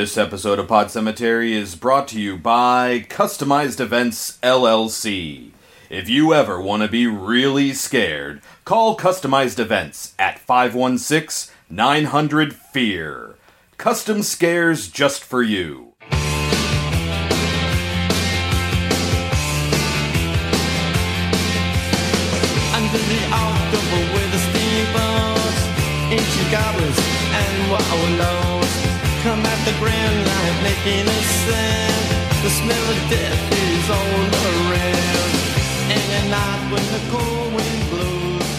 This episode of Pod Cemetery is brought to you by Customized Events LLC. If you ever want to be really scared, call Customized Events at 516 900 Fear. Custom scares just for you. Under the October with the steamboats, making a sound. The smell of death is all around. And at night when the cold wind blows,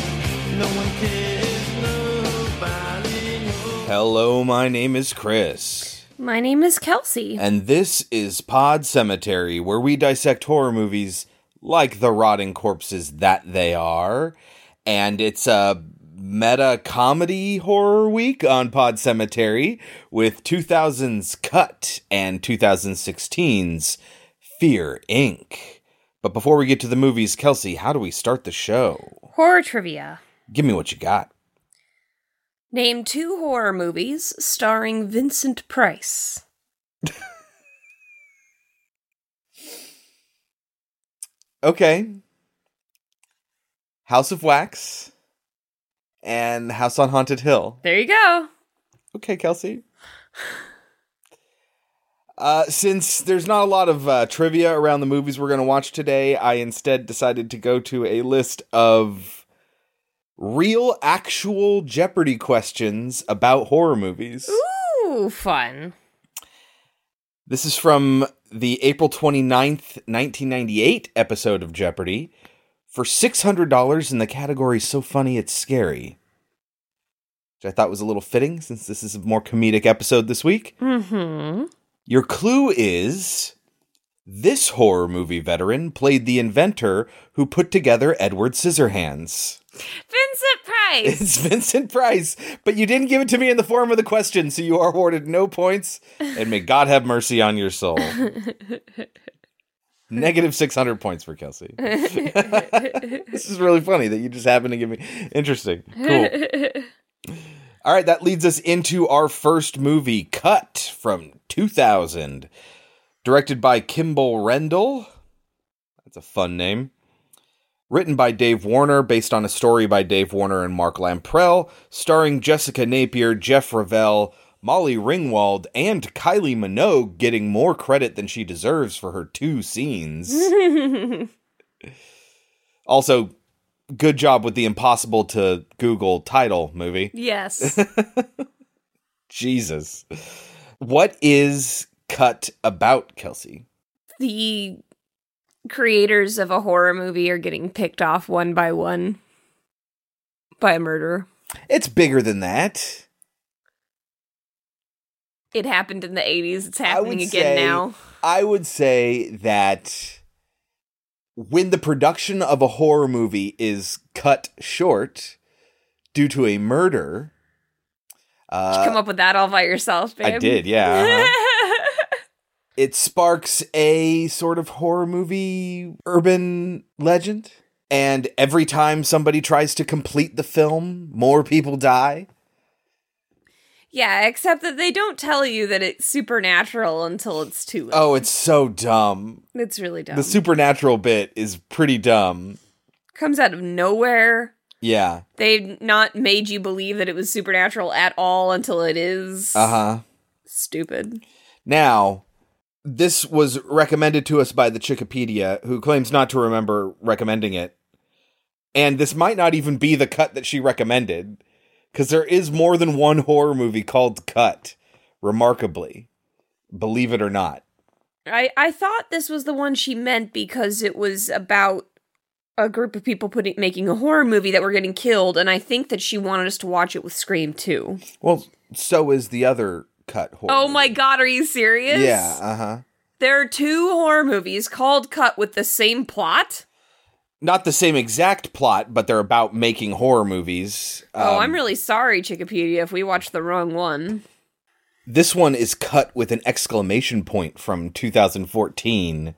no one cares, nobody knows. Hello, my name is Chris. My name is Kelsey. And this is Pod Cemetery, where we dissect horror movies like the rotting corpses that they are. And it's a meta comedy horror week on Pod Cemetery with 2000's Cut and 2016's Fear Inc. But before we get to the movies, Kelsey, how do we start the show? Horror trivia. Give me what you got. Name two horror movies starring Vincent Price. Okay. House of Wax and House on Haunted Hill. There you go. Okay, Kelsey. Uh, since there's not a lot of uh, trivia around the movies we're going to watch today, I instead decided to go to a list of real, actual Jeopardy questions about horror movies. Ooh, fun. This is from the April 29th, 1998 episode of Jeopardy for $600 in the category So Funny It's Scary. Which I thought was a little fitting since this is a more comedic episode this week. Mm-hmm. Your clue is this horror movie veteran played the inventor who put together Edward Scissorhands. Vincent Price. It's Vincent Price, but you didn't give it to me in the form of the question, so you are awarded no points, and may God have mercy on your soul. Negative 600 points for Kelsey. this is really funny that you just happen to give me. Interesting. Cool. All right, that leads us into our first movie, Cut from 2000. Directed by Kimble Rendall. That's a fun name. Written by Dave Warner, based on a story by Dave Warner and Mark Lamprell, starring Jessica Napier, Geoff Revell, Molly Ringwald, and Kylie Minogue getting more credit than she deserves for her two scenes. also, good job with the impossible to Google title movie. yes. Jesus. What is Cut about, Kelsey? the creators of a horror movie are getting picked off one by one by a murderer. It's bigger than that. It happened in the 80s. It's happening again say- now. I would say that when the production of a horror movie is cut short due to a murder, Did uh, you come up with that all by yourself, babe? I did, yeah. uh-huh. it sparks a sort of horror movie urban legend. And every time somebody tries to complete the film, more people die. Yeah, except that they don't tell you that it's supernatural until it's too late. Oh, it's so dumb. It's really dumb. The supernatural bit is pretty dumb. Comes out of nowhere. Yeah. They've not made you believe that it was supernatural at all until it is. Uh huh. Stupid. Now, this was recommended to us by the Chikipedia, who claims not to remember recommending it. And this might not even be the cut that she recommended, because there is more than one horror movie called Cut, remarkably. Believe it or not. I I thought this was the one she meant because it was about a group of people putting making a horror movie that were getting killed, and I think that she wanted us to watch it with Scream too. Well, so is the other Cut horror. Oh my god, are you serious? Yeah, uh huh. There are two horror movies called Cut with the same plot? Not the same exact plot, but they're about making horror movies. oh, Um, I'm really sorry, Chikipedia, if we watched the wrong one. This one is cut with an exclamation point from 2014.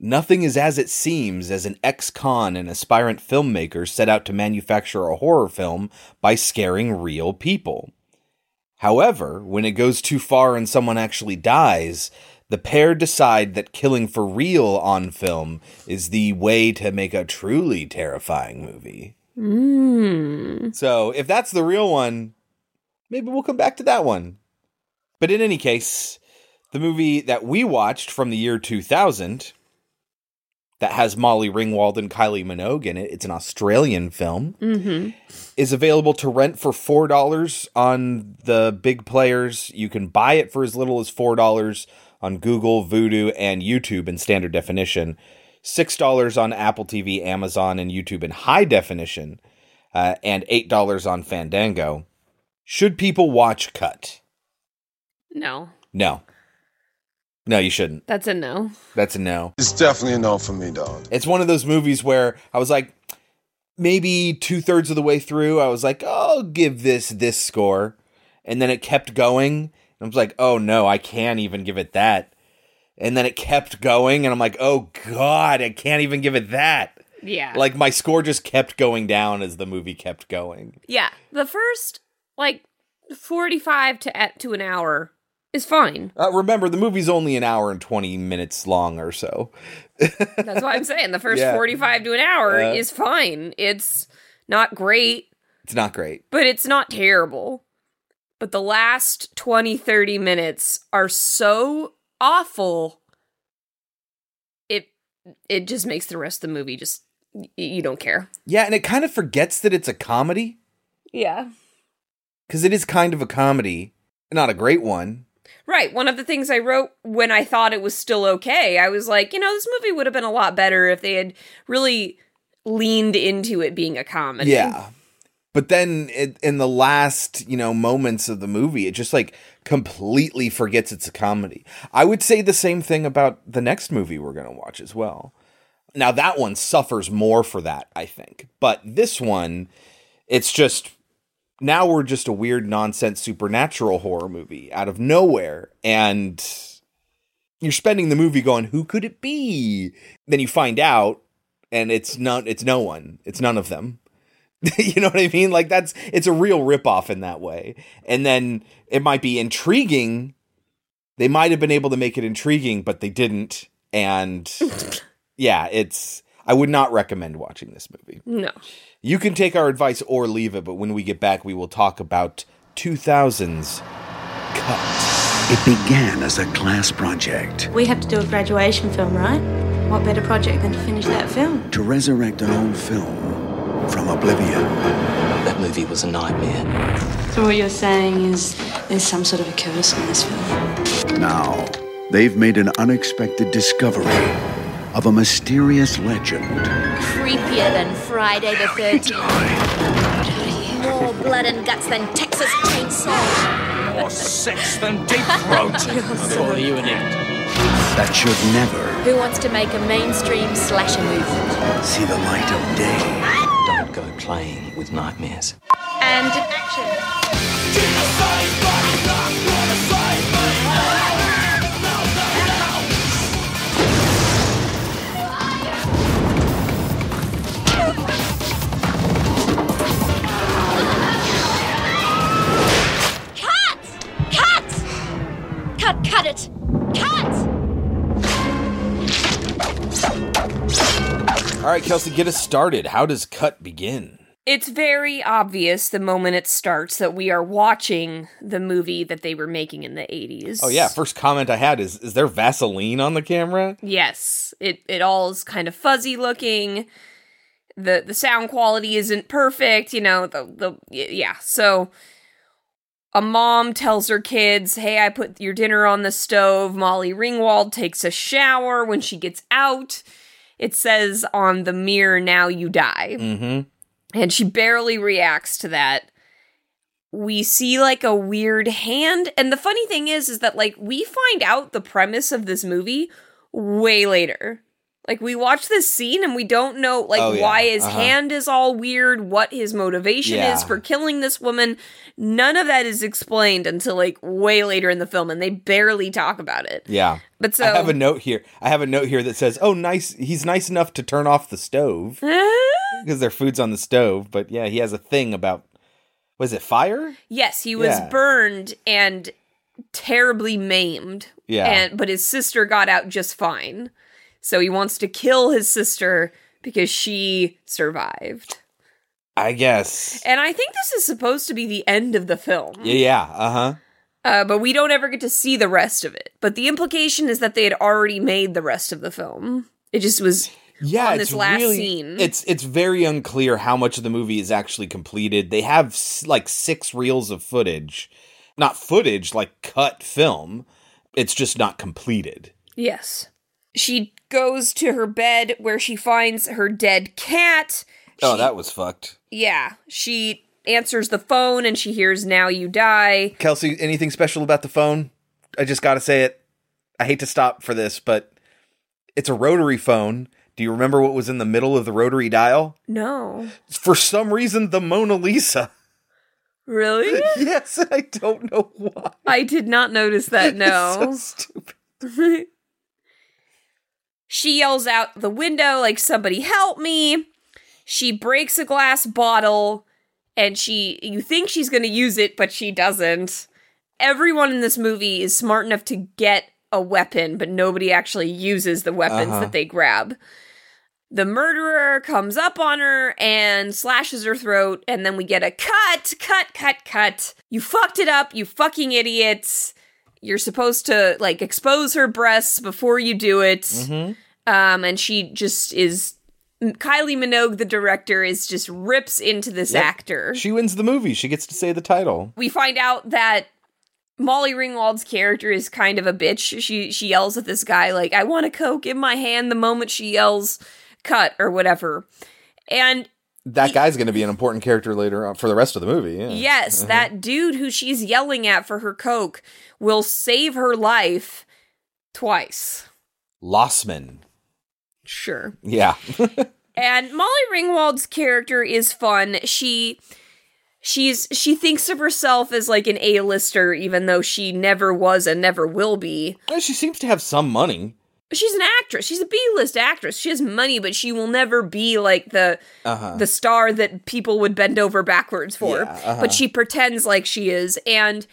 Nothing is as it seems as an ex con and aspirant filmmaker set out to manufacture a horror film by scaring real people. However, when it goes too far and someone actually dies, the pair decide that killing for real on film is the way to make a truly terrifying movie. Mm. So, if that's the real one, maybe we'll come back to that one. But in any case, the movie that we watched from the year 2000 that has Molly Ringwald and Kylie Minogue in it, it's an Australian film, hmm is available to rent for $4 on the big players. You can buy it for as little as $4 on Google, Vudu, and YouTube in standard definition. $6 on Apple TV, Amazon, and YouTube in high definition, uh, and $8 on Fandango. Should people watch Cut? No, No. No, you shouldn't. that's a no. That's a no. It's definitely a no for me, dog. It's one of those movies where I was like, maybe two thirds of the way through, I was like, I'll give this this score. And then it kept going. And I was like, oh no, I can't even give it that. And then it kept going. And I'm like, oh God, I can't even give it that. Yeah. Like my score just kept going down as the movie kept going. yeah. The first like 45 to to an hour is fine. Uh, remember, the movie's only an hour and 20 minutes long or so. That's why I'm saying the first Yeah. 45 to an hour Yeah. is fine. It's not great, It's not great. but it's not terrible. But the last 20 30 minutes are so awful. It it just makes the rest of the movie just you don't care. Yeah, and it kind of forgets that it's a comedy. Yeah. because it is kind of a comedy, not a great one. Right. One of the things I wrote when I thought it was still okay, I was like, you know, this movie would have been a lot better if they had really leaned into it being a comedy. Yeah, but then it, in the last you know moments of the movie, it just like completely forgets it's a comedy. I would say the same thing about the next movie we're gonna watch as well. Now that one suffers more for that, I think, but this one, it's just now we're just a weird nonsense supernatural horror movie out of nowhere and you're spending the movie going who could it be then you find out and it's not it's no one it's none of them you know what i mean like that's it's a real ripoff in that way and then it might be intriguing they might have been able to make it intriguing but they didn't and yeah it's i would not recommend watching this movie No. you can take our advice or leave it, but when we get back, we will talk about 2000's Cut. It began as a class project We have to do a graduation film, right? What better project than to finish that film? to resurrect an old film from oblivion. That movie was a nightmare. So what you're saying is there's some sort of a curse on this film. Now, they've made an unexpected discovery of a mysterious legend. creepier than Friday the 13th. More blood and guts than Texas Chainsaw. More sex than deep throat. Or you an it? that should never Who wants to make a mainstream slasher movie? see the light of day. Go playing with nightmares. And action. Cut, cut it! Cut! All right, Kelsey, get us started. How does Cut begin? It's very obvious the moment it starts that we are watching the movie that they were making in the 80s. Oh yeah, first comment I had is is there Vaseline on the camera? Yes. It it all is kind of fuzzy looking. The the sound quality isn't perfect, you know, the the yeah. So a mom tells her kids, "Hey, I put your dinner on the stove." Molly Ringwald takes a shower when she gets out. It says on the mirror, "Now you die." Mm-hmm. and she barely reacts to that we see like a weird hand and the funny thing is is that like we find out the premise of this movie way later like we watch this scene and we don't know like Oh, yeah. why his Uh-huh. hand is all weird what his motivation Yeah. is for killing this woman none of that is explained until like way later in the film and they barely talk about it Yeah. but so I have a note here. I have a note here that says, "Oh, nice. He's nice enough to turn off the stove because their food's on the stove." But yeah, he has a thing about Was it fire? Yes, he was Yeah. burned and terribly maimed. Yeah. And but his sister got out just fine. So he wants to kill his sister because she survived. I guess. And I think this is supposed to be the end of the film. Yeah, yeah. Uh huh. Uh, but we don't ever get to see the rest of it. But the implication is that they had already made the rest of the film. It just was Yeah, on it's this last really, scene. It's it's very unclear how much of the movie is actually completed. They have s- like six reels of footage, not footage like cut film. It's just not completed. Yes. She goes to her bed where she finds her dead cat. Oh, She- that was fucked. Yeah. She answers the phone and she hears Now You Die. Kelsey, anything special about the phone? I just got to say it. I hate to stop for this, but it's a rotary phone. Do you remember what was in the middle of the rotary dial? No. For some reason, the Mona Lisa. Really? yes, I don't know why. I did not notice that, no. It's so stupid. she yells out the window, like, somebody help me. She breaks a glass bottle and she, you think she's gonna use it, but she doesn't. Everyone in this movie is smart enough to get a weapon, but nobody actually uses the weapons Uh-huh. that they grab. The murderer comes up on her and slashes her throat, and then we get a cut, cut, cut, cut. You fucked it up, you fucking idiots. You're supposed to like expose her breasts before you do it. Mm-hmm. Um, and she just is. Kylie Minogue, the director, is just rips into this Yep. actor. She wins the movie. She gets to say the title. we find out that Molly Ringwald's character is kind of a bitch. She she yells at this guy like, "I want a coke in my hand." The moment she yells, "Cut" or whatever, and That guy's going to be an important character later on for the rest of the movie. Yeah. yes, Mhm. that dude who she's yelling at for her coke will save her life twice. Lossman. Sure. Yeah. And Molly Ringwald's character is fun. She she's she thinks of herself as like an A-lister even though she never was and never will be. Well, she seems to have some money. She's an actress. She's a B-list actress. She has money, but she will never be like the Uh-huh. the star that people would bend over backwards for. Yeah, uh-huh. But she pretends like she is and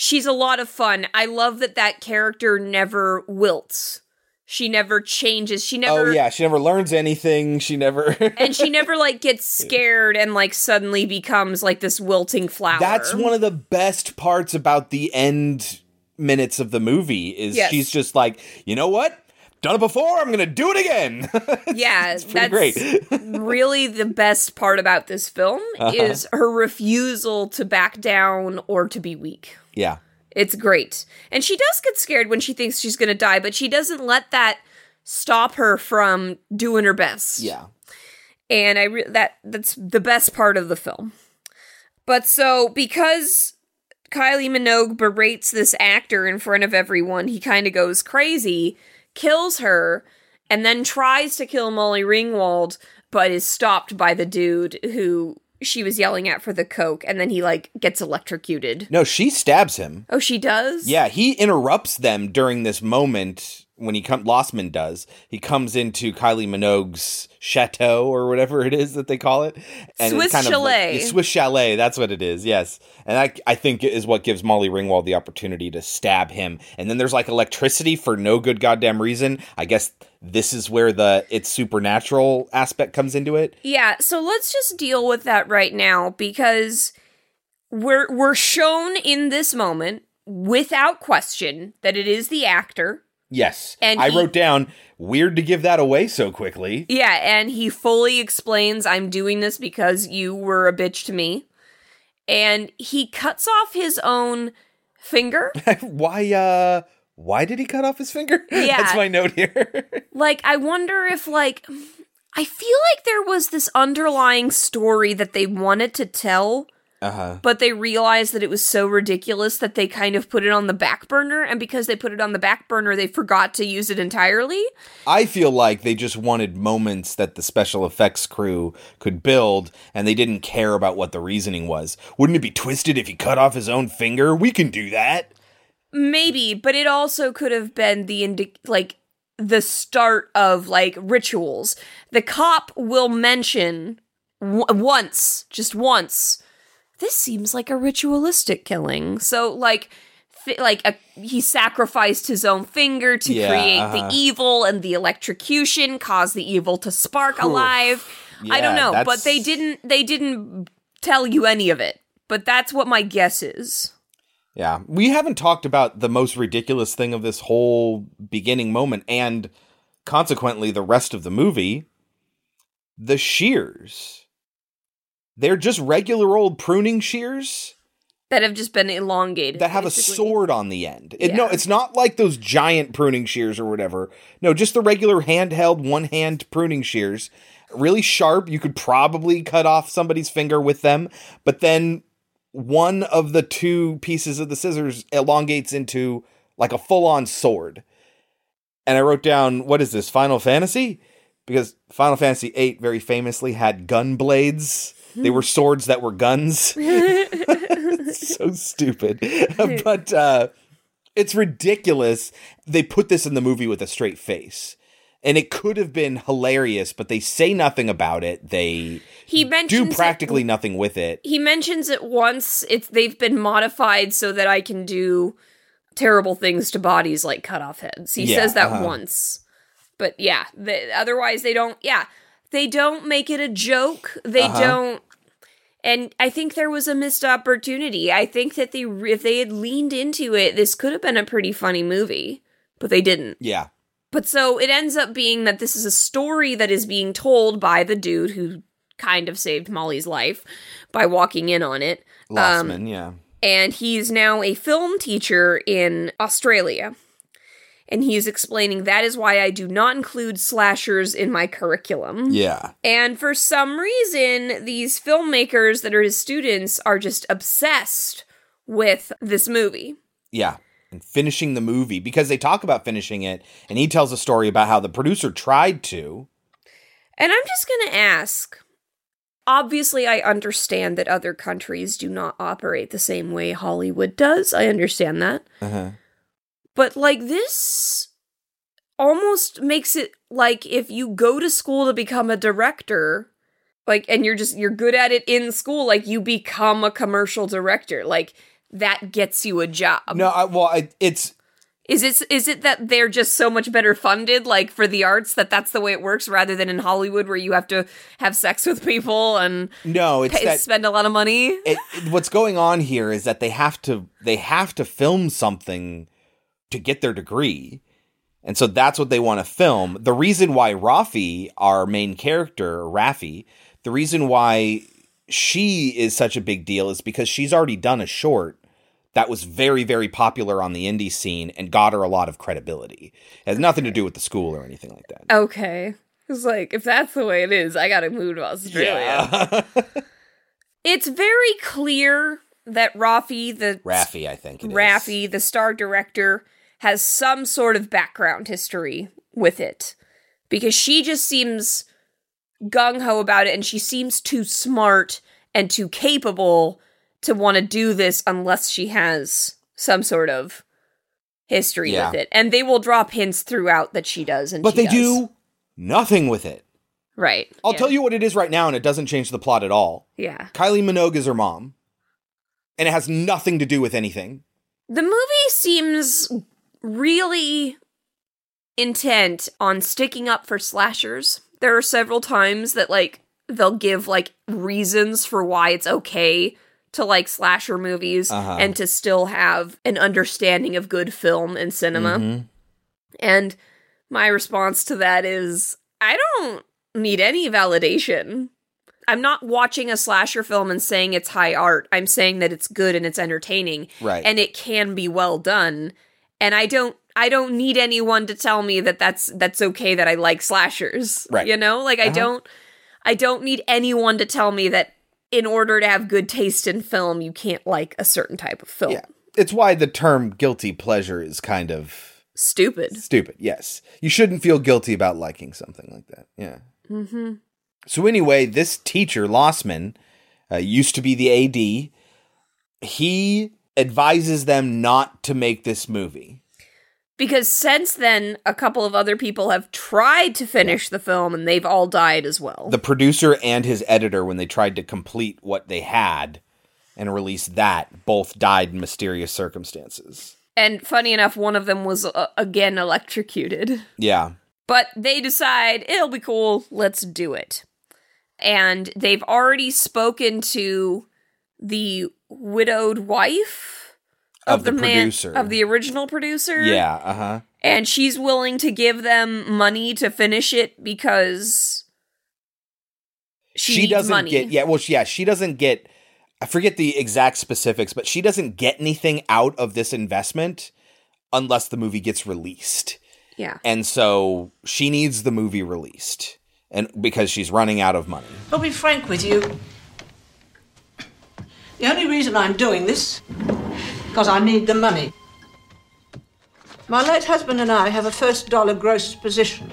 she's a lot of fun. I love that that character never wilts. She never changes. She never oh yeah, she never learns anything. She never. and she never like gets scared and like suddenly becomes like this wilting flower. That's one of the best parts about the end minutes of the movie is Yes. she's just like, you know what? Done it before. I'm gonna do it again. yeah, that's great. really the best part about this film Uh-huh. is her refusal to back down or to be weak. yeah. It's great. And she does get scared when she thinks she's going to die, but she doesn't let that stop her from doing her best. Yeah. and I re- that that's the best part of the film. But so because Kylie Minogue berates this actor in front of everyone, he kind of goes crazy, kills her, and then tries to kill Molly Ringwald, but is stopped by the dude who she was yelling at for the coke, and then he like gets electrocuted. No, she stabs him. Oh, she does. Yeah, he interrupts them during this moment when he comes, Lossman does. He comes into Kylie Minogue's chateau or whatever it is that they call it. it's Swiss kind of like- chalet. Swiss chalet, that's what it is. Yes. And I I think is what gives Molly Ringwald the opportunity to stab him. And then there's like electricity for no good goddamn reason. I guess this is where the it's supernatural aspect comes into it. Yeah, so let's just deal with that right now because we're we're shown in this moment without question that it is the actor. Yes. And I he- wrote down weird to give that away so quickly. Yeah, and he fully explains I'm doing this because you were a bitch to me. And he cuts off his own finger. why uh why did he cut off his finger? Yeah. That's my note here. like I wonder if like I feel like there was this underlying story that they wanted to tell uh-huh. but they realized that it was so ridiculous that they kind of put it on the back burner and because they put it on the back burner they forgot to use it entirely I feel like they just wanted moments that the special effects crew could build and they didn't care about what the reasoning was. Wouldn't it be twisted if he cut off his own finger? We can do that. maybe but it also could have been the indi- like the start of like rituals the cop will mention w- once just once this seems like a ritualistic killing. So like like a, he sacrificed his own finger to Yeah, create uh-huh. the evil and the electrocution caused the evil to spark Whew. alive. I don't Yeah, know, but they didn't they didn't tell you any of it. But that's what my guess is. Yeah. We haven't talked about the most ridiculous thing of this whole beginning moment and consequently the rest of the movie the shears. They're just regular old pruning shears That have just been elongated. that have basically. a sword on the end. It, No, it's not like those giant pruning shears or whatever. No, just the regular handheld one hand pruning shears. Really sharp. You could probably cut off somebody's finger with them, but then one of the two pieces of the scissors elongates into like a full on sword. And I wrote down, what is this, Final Fantasy? Because Final Fantasy VIII very famously had gun blades. They were swords that were guns. so stupid. but uh, it's ridiculous. They put this in the movie with a straight face. And it could have been hilarious, but they say nothing about it. They He do it- practically nothing with it. he mentions it once. It's they've been modified so that I can do terrible things to bodies like cut off heads. He Yeah, says that uh-huh. once. But yeah, the, otherwise they don't yeah, they don't make it a joke. They Uh-huh. don't and I think there was a missed opportunity. I think that they if they had leaned into it, this could have been a pretty funny movie, but they didn't. Yeah. But so it ends up being that this is a story that is being told by the dude who kind of saved Molly's life by walking in on it. Um, yeah. and he's now a film teacher in Australia. And he's explaining that is why I do not include slashers in my curriculum. Yeah. And for some reason, these filmmakers that are his students are just obsessed with this movie. Yeah. And finishing the movie because they talk about finishing it, and he tells a story about how the producer tried to. And I'm just going to ask obviously, I understand that other countries do not operate the same way Hollywood does. I understand that. Uh-huh. But like this almost makes it like if you go to school to become a director, like and you're just you're good at it in school, like you become a commercial director. Like that gets you a job. No, I, well, I, it's Is it is it that they're just so much better funded like for the arts that that's the way it works rather than in Hollywood where you have to have sex with people and no, it's pay, that spend a lot of money? it, it- what's going on here is that they have to they have to film something to get their degree. And so that's what they want to film. The reason why Rafi, our main character, Rafi, the reason why she is such a big deal is because she's already done a short that was very, very popular on the indie scene and got her a lot of credibility. It has nothing to do with the school or anything like that. Okay. It's like if that's the way it is, I got to move to Australia. It's very clear that Rafi, the Rafi, I think. Rafi, Raffi, the star director, has some sort of background history with it. Because she just seems gung ho about it and she seems too smart and too capable to want to do this unless she has some sort of history Yeah. with it. And they will drop hints throughout that she does and But they does. do nothing with it. Right. I'll yeah. tell you what it is right now, and it doesn't change the plot at all. Yeah. Kylie Minogue is her mom, and it has nothing to do with anything. The movie seems really intent on sticking up for slashers. There are several times that like they'll give like reasons for why it's okay to like slasher movies Uh-huh. and to still have an understanding of good film and cinema. Mhm. And my response to that is I don't need any validation. I'm not watching a slasher film and saying it's high art. I'm saying that it's good and it's entertaining Right. and it can be well done. And I don't I don't need anyone to tell me that that's that's okay that I like slashers. Right. You know? Like I Uh-huh. don't I don't need anyone to tell me that in order to have good taste in film, you can't like a certain type of film. yeah. It's why the term guilty pleasure is kind of Stupid. stupid. Yes. You shouldn't feel guilty about liking something like that. Yeah. Mm-hmm. So, anyway, this teacher, Lossman, uh, used to be the AD. He advises them not to make this movie. Because since then, a couple of other people have tried to finish the film and they've all died as well. The producer and his editor, when they tried to complete what they had, and release that both died in mysterious circumstances. And funny enough, one of them was uh, again electrocuted. Yeah. But they decide it'll be cool, let's do it. And they've already spoken to the widowed wife Of the man producer. of the original producer. Yeah, uh-huh. And she's willing to give them money to finish it because she, She, needs doesn't money. get yeah, well yeah, she doesn't get I forget the exact specifics, but she doesn't get anything out of this investment unless the movie gets released. Yeah. And so she needs the movie released and because she's running out of money. I'll be frank with you. The only reason I'm doing this, because I need the money. My late husband and I have a first dollar gross position,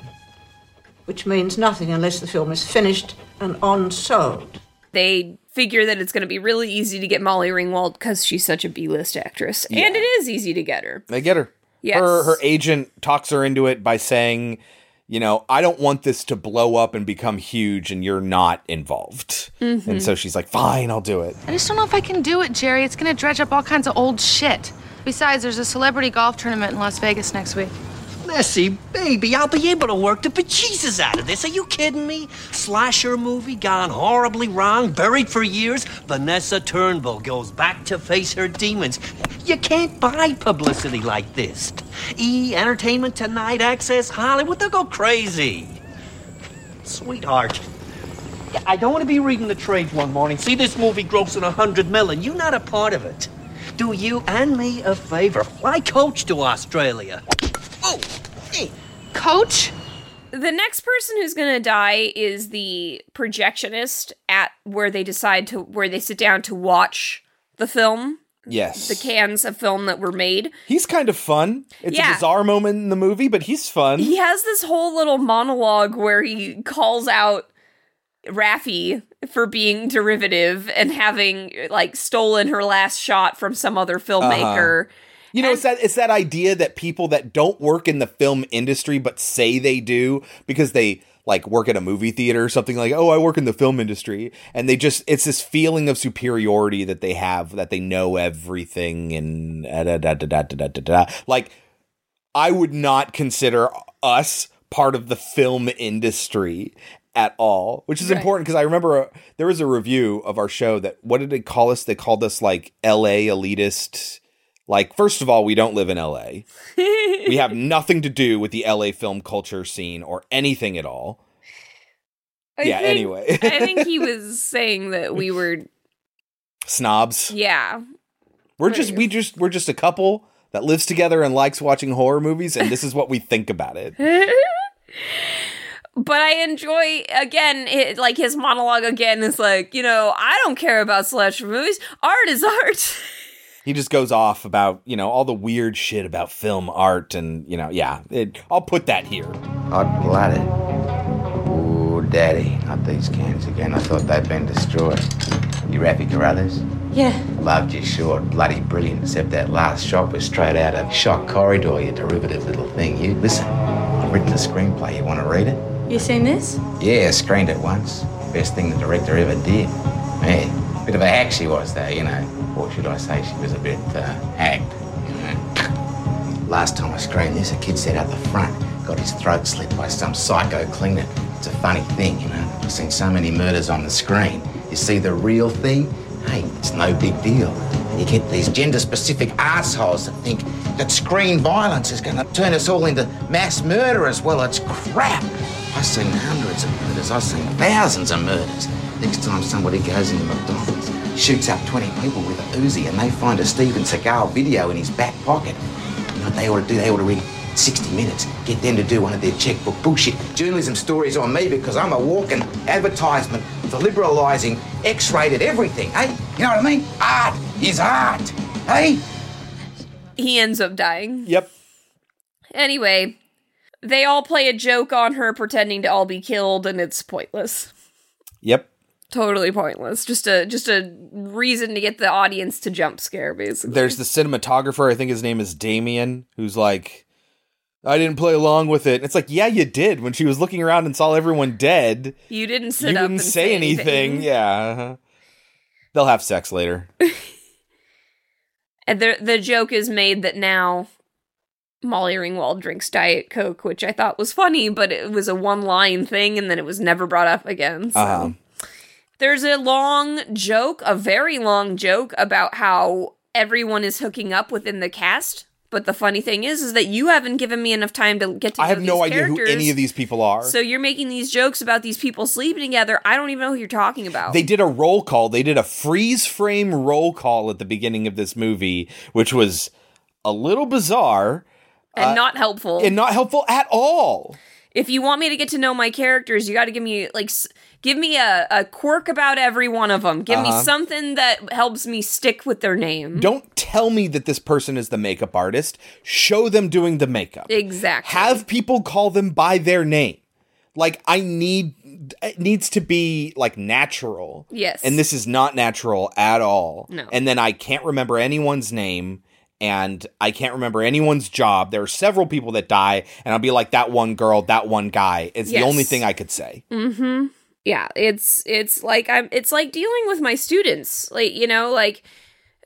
which means nothing unless the film is finished and on sold. They figure that it's going to be really easy to get Molly Ringwald because she's such a B-list actress, and it is easy to get her. They get her. Yes. Her her agent talks her into it by saying, you know, I don't want this to blow up and become huge and you're not involved. Mhm. And so she's like, fine, I'll do it. I just don't know if I can do it, Jerry. It's gonna dredge up all kinds of old shit. Besides, there's a celebrity golf tournament in Las Vegas next week. Nessie, baby, I'll be able to work the bejesus out of this. Are you kidding me? Slasher movie gone horribly wrong, buried for years. Vanessa Turnbull goes back to face her demons. You can't buy publicity like this. E Entertainment Tonight, Access Hollywood, they'll go crazy. Sweetheart, I don't want to be reading the trades one morning. See this movie grossing a hundred million. You're not a part of it. Do you and me a favor. Fly coach to Australia. Oh, hey. Coach? The next person who's going to die is the projectionist at where they decide to where they sit down to watch the film, Yes. the cans of film that were made. He's kind of fun. It's Yeah. a bizarre moment in the movie, but he's fun. He has this whole little monologue where he calls out Raffi for being derivative and having like stolen her last shot from some other filmmaker. Uh-huh. You know, and- it's that it's that idea that people that don't work in the film industry but say they do because they like work at a movie theater or something like, "Oh, I work in the film industry." And they just it's this feeling of superiority that they have that they know everything and da da da da da da da. Like I would not consider us part of the film industry at all, which is right. important because I remember a, there was a review of our show that what did they call us? They called us like LA elitist like, first of all, we don't live in LA. we have nothing to do with the LA film culture scene or anything at all. I yeah, think- anyway. I think he was saying that we were, Snobs. yeah. We're just we just we're just a couple that lives together and likes watching horror movies and this is what we think about it. but I enjoy again, it, like his monologue again is like, you know, I don't care about slasher movies. Art is art. He just goes off about, you know, all the weird shit about film art and, you know, yeah. It, I'll put that here. Hot blooded. Ooh, Daddy, not these cans again. I thought they'd been destroyed. You Raffy Carruthers? Yeah. Loved you short, bloody brilliant, except that last shot was straight out of Shock Corridor, you derivative little thing. You listen, I've written a screenplay. You want to read it? You seen this? Yeah, screened it once. Best thing the director ever did. Man, bit of a hack she was, though, you know. Or should I say she was a bit uh, hacked. Last time I screened this, a kid sat out the front, got his throat slit by some psycho cleaner. It's a funny thing, you know. I've seen so many murders on the screen. You see the real thing? Hey, it's no big deal. You get these gender-specific assholes that think that screen violence is going to turn us all into mass murderers. Well, it's crap. I've seen hundreds of murders. I've seen thousands of murders. Next time somebody goes into McDonald's, shoots up 20 people with a Uzi, and they find a Steven Seagal video in his back pocket. You know what they ought to do? They ought to read 60 Minutes, get them to do one of their checkbook bullshit journalism stories on me because I'm a walking advertisement for liberalising X-rated everything, hey? You know what I mean? Art is art, hey? he ends up dying. Yep. Anyway, they all play a joke on her pretending to all be killed and it's pointless. Yep. Totally pointless. Just a just a reason to get the audience to jump scare basically. There's the cinematographer, I think his name is Damien, who's like, I didn't play along with it. It's like, yeah, you did. When she was looking around and saw everyone dead, You didn't sit you up didn't and say anything. Yeah. uh-huh. They'll have sex later. And the the joke is made that now Molly Ringwald drinks Diet Coke, which I thought was funny, but it was a one line thing, and then it was never brought up again. So. Uh-huh. There's a long joke, a very long joke about how everyone is hooking up within the cast. But the funny thing is, is that you haven't given me enough time to get to. I have no idea who any of these people are. So you're making these jokes about these people sleeping together. I don't even know who you're talking about. They did a roll call. They did a freeze frame roll call at the beginning of this movie, which was a little bizarre and uh, not helpful. and not helpful at all. if you want me to get to know my characters, you got to give me like s- give me a, a quirk about every one of them. Give Uh-huh. me something that helps me stick with their name. Don't tell me that this person is the makeup artist. Show them doing the makeup. Exactly. Have people call them by their name. Like I need it needs to be like natural. Yes. And this is not natural at all. No. And then I can't remember anyone's name and I can't remember anyone's job. There are several people that die and I'll be like that one girl, that one guy. It's Yes. the only thing I could say. Mm-hmm. Yeah, it's it's like I'm it's like dealing with my students. Like, you know, like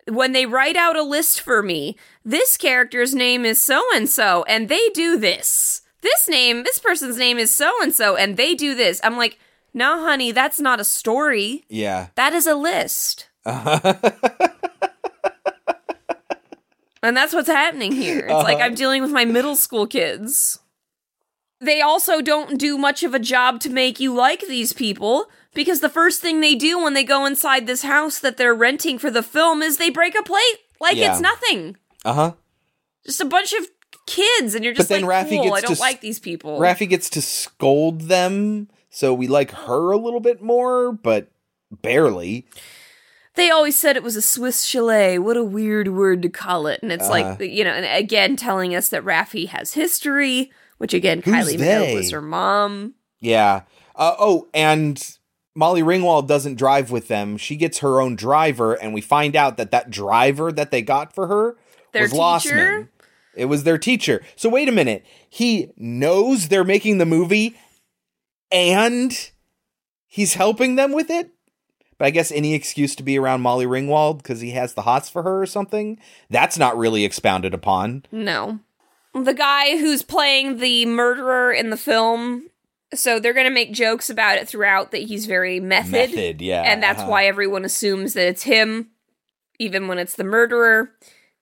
when they write out a list for me, this character's name is so and so and they do this. This name, this person's name is so and so and they do this. I'm like, "No, honey, that's not a story. Yeah. That is a list." And that's what's happening here. It's like Uh-huh. I'm dealing with my middle school kids. They also don't do much of a job to make you like these people because the first thing they do when they go inside this house that they're renting for the film is they break a plate like Yeah. it's nothing. Uh-huh. Just a bunch of kids and you're just But then like, Raffi cool, gets I don't s- like these people. Raffi gets to scold them, so we like her a little bit more, but barely. they always said it was a Swiss chalet. What a weird word to call it. And it's Uh-huh. like, you know, and again telling us that Raffi has history, which again, Who's Kylie Minogue was her mom. Yeah. Uh, oh, and Molly Ringwald doesn't drive with them. She gets her own driver, and we find out that that driver that they got for her Their was teacher? Lossman. It was their teacher. So wait a minute. He knows they're making the movie, and he's helping them with it. But I guess any excuse to be around Molly Ringwald because he has the hots for her or something. That's not really expounded upon. No. The guy who's playing the murderer in the film, so they're going to make jokes about it throughout that he's very method. Method, yeah, And that's uh-huh. why everyone assumes that it's him, even when it's the murderer.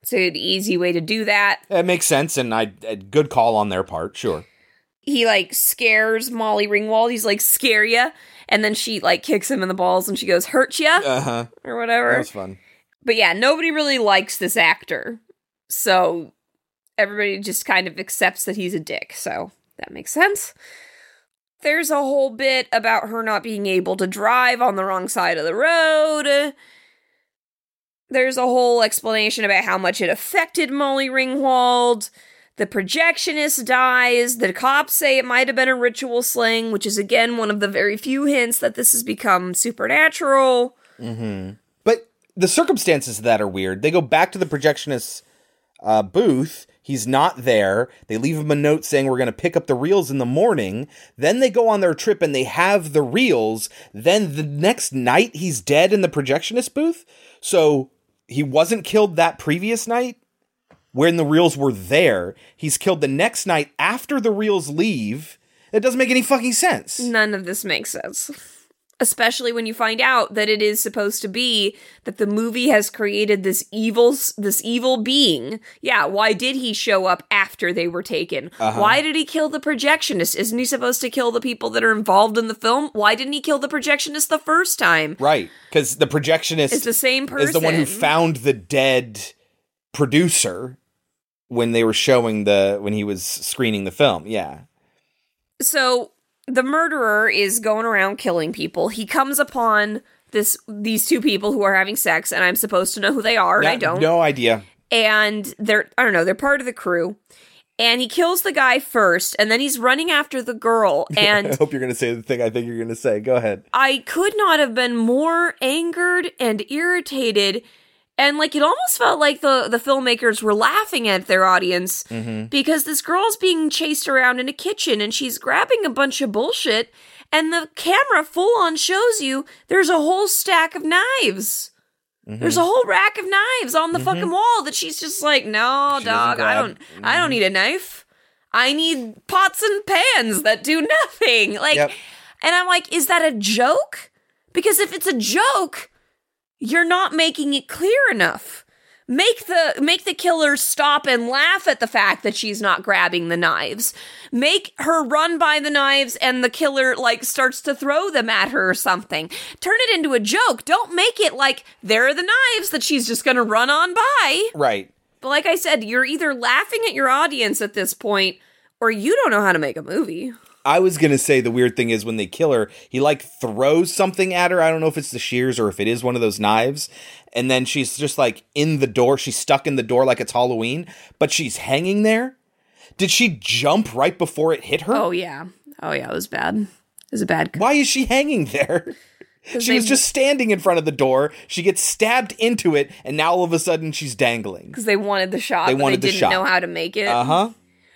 It's an easy way to do that. It makes sense, and I a good call on their part. Sure. He like scares Molly Ringwald. He's like, scare ya. And then she like kicks him in the balls and she goes, hurt ya? Uh huh. or whatever. That was fun. But yeah, nobody really likes this actor. So everybody just kind of accepts that he's a dick. So that makes sense. There's a whole bit about her not being able to drive on the wrong side of the road. There's a whole explanation about how much it affected Molly Ringwald. The projectionist dies. The cops say it might have been a ritual sling, which is again one of the very few hints that this has become supernatural. Mm-hmm. But the circumstances of that are weird. They go back to the projectionist's uh, booth. He's not there. They leave him a note saying we're going to pick up the reels in the morning. Then they go on their trip and they have the reels. Then the next night he's dead in the projectionist booth. So he wasn't killed that previous night when the reels were there. He's killed the next night after the reels leave. It doesn't make any fucking sense. None of this makes sense. Especially when you find out that it is supposed to be that the movie has created this evil this evil being. Yeah, why did he show up after they were taken? Uh-huh. Why did he kill the projectionist? Isn't he supposed to kill the people that are involved in the film? Why didn't he kill the projectionist the first time? Right, because the projectionist is the same person is the one who found the dead producer when they were showing the when he was screening the film. Yeah, So the murderer is going around killing people. He comes upon this these two people who are having sex, and I'm supposed to know who they are, and I don't. Have no idea. and they're I don't know, they're part of the crew. And he kills the guy first, and then he's running after the girl. And I hope you're going to say the thing I think you're going to say. Go ahead. I could not have been more angered and irritated. And like it almost felt like the the filmmakers were laughing at their audience Mm-hmm. because this girl's being chased around in a kitchen and she's grabbing a bunch of bullshit and the camera full on shows you there's a whole stack of knives. Mm-hmm. There's a whole rack of knives on the mm-hmm. fucking wall that she's just like, no, She dog, I don't, I don't mm-hmm. need a knife. I need pots and pans that do nothing. Like, Yep. and I'm like, is that a joke? Because if it's a joke, you're not making it clear enough. Make the make the killer stop and laugh at the fact that she's not grabbing the knives. Make her run by the knives and the killer like starts to throw them at her or something. Turn it into a joke. Don't make it like there are the knives that she's just going to run on by. Right. But like I said, you're either laughing at your audience at this point or you don't know how to make a movie. I was gonna say the weird thing is when they kill her, he like throws something at her. I don't know if it's the shears or if it is one of those knives. And then she's just like in the door. She's stuck in the door like it's Halloween, but she's hanging there. Did she jump right before it hit her? Oh yeah. Oh yeah, it was bad. It was a bad Why is she hanging there? She was just standing in front of the door. She gets stabbed into it, and now all of a sudden she's dangling. because they wanted the shot, They but wanted they the didn't shot. know how to make it. Uh huh.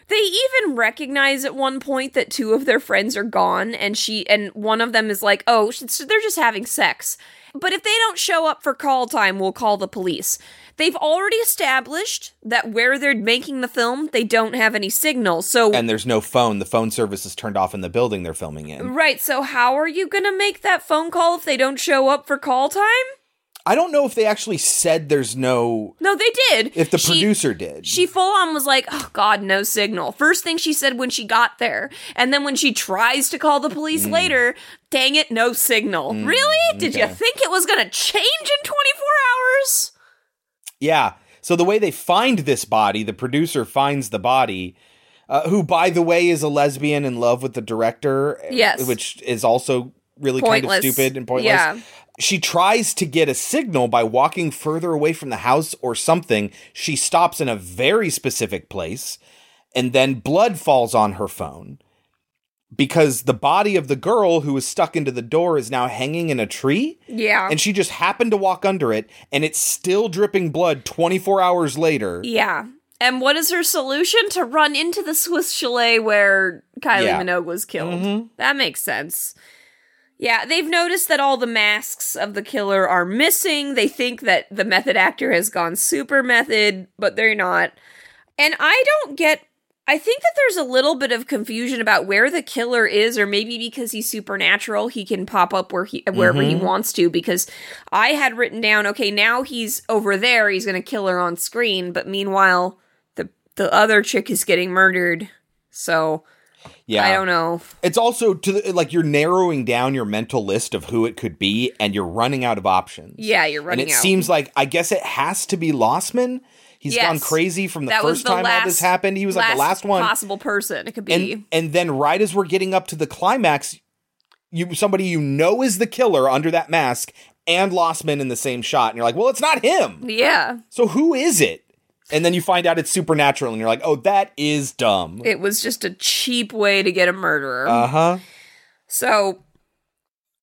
They even recognize at one point that two of their friends are gone, and she and one of them is like, "Oh, they're just having sex." But if they don't show up for call time, we'll call the police. They've already established that where they're making the film, they don't have any signal. So And there's no phone. The phone service is turned off in the building they're filming in. right, so how are you going to make that phone call if they don't show up for call time? I don't know if they actually said there's no. No, they did. If the She- producer did. She full on was like, oh God, no signal. First thing she said when she got there. And then when she tries to call the police later, dang it, no signal. really? Did you think it was going to change in 24 hours? Yeah. So the way they find this body, the producer finds the body, uh, who, by the way, is a lesbian in love with the director. Yes. Which is also really Pointless. kind of stupid and pointless. Yeah. She tries to get a signal by walking further away from the house or something. She stops in a very specific place, and then blood falls on her phone. Because the body of the girl who was stuck into the door is now hanging in a tree. Yeah. And she just happened to walk under it, and it's still dripping blood 24 hours later. yeah. And what is her solution? To run into the Swiss chalet where Kylie Yeah. Minogue was killed. Mhm. That makes sense. Yeah, they've noticed that all the masks of the killer are missing. They think that the method actor has gone super method, but they're not. And I don't get. I think that there's a little bit of confusion about where the killer is, or maybe because he's supernatural, he can pop up where he wherever he Mhm. wants to. Because I had written down, okay, now he's over there, he's gonna kill her on screen, but meanwhile, the the other chick is getting murdered. So Yeah. I don't know. It's also to the, like you're narrowing down your mental list of who it could be, and you're running out of options. Yeah, you're running and it out. seems like I guess it has to be Lossman. He's gone crazy from the That first the time all this happened. He was like the last one. possible person. It could be. and and then right as we're getting up to the climax, you somebody you know is the killer under that mask and Lossman in the same shot, and you're like, well, it's not him. yeah, So who is it? And then you find out it's supernatural, and you're like, oh, that is dumb. it was just a cheap way to get a murderer. Uh huh. So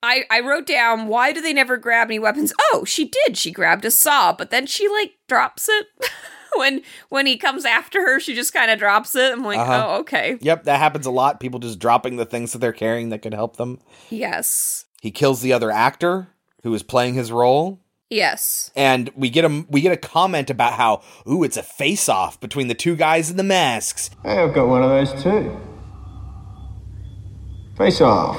I I wrote down why do they never grab any weapons? Oh, she did. She grabbed a saw, but then she like drops it. when when he comes after her, she just kind of drops it. I'm like, Uh-huh. "Oh, okay." Yep, that happens a lot. People just dropping the things that they're carrying that could help them. Yes. He kills the other actor who is playing his role. Yes. And we get a we get a comment about how ooh it's a face off between the two guys in the masks. Hey, I've got one of those too. Face off.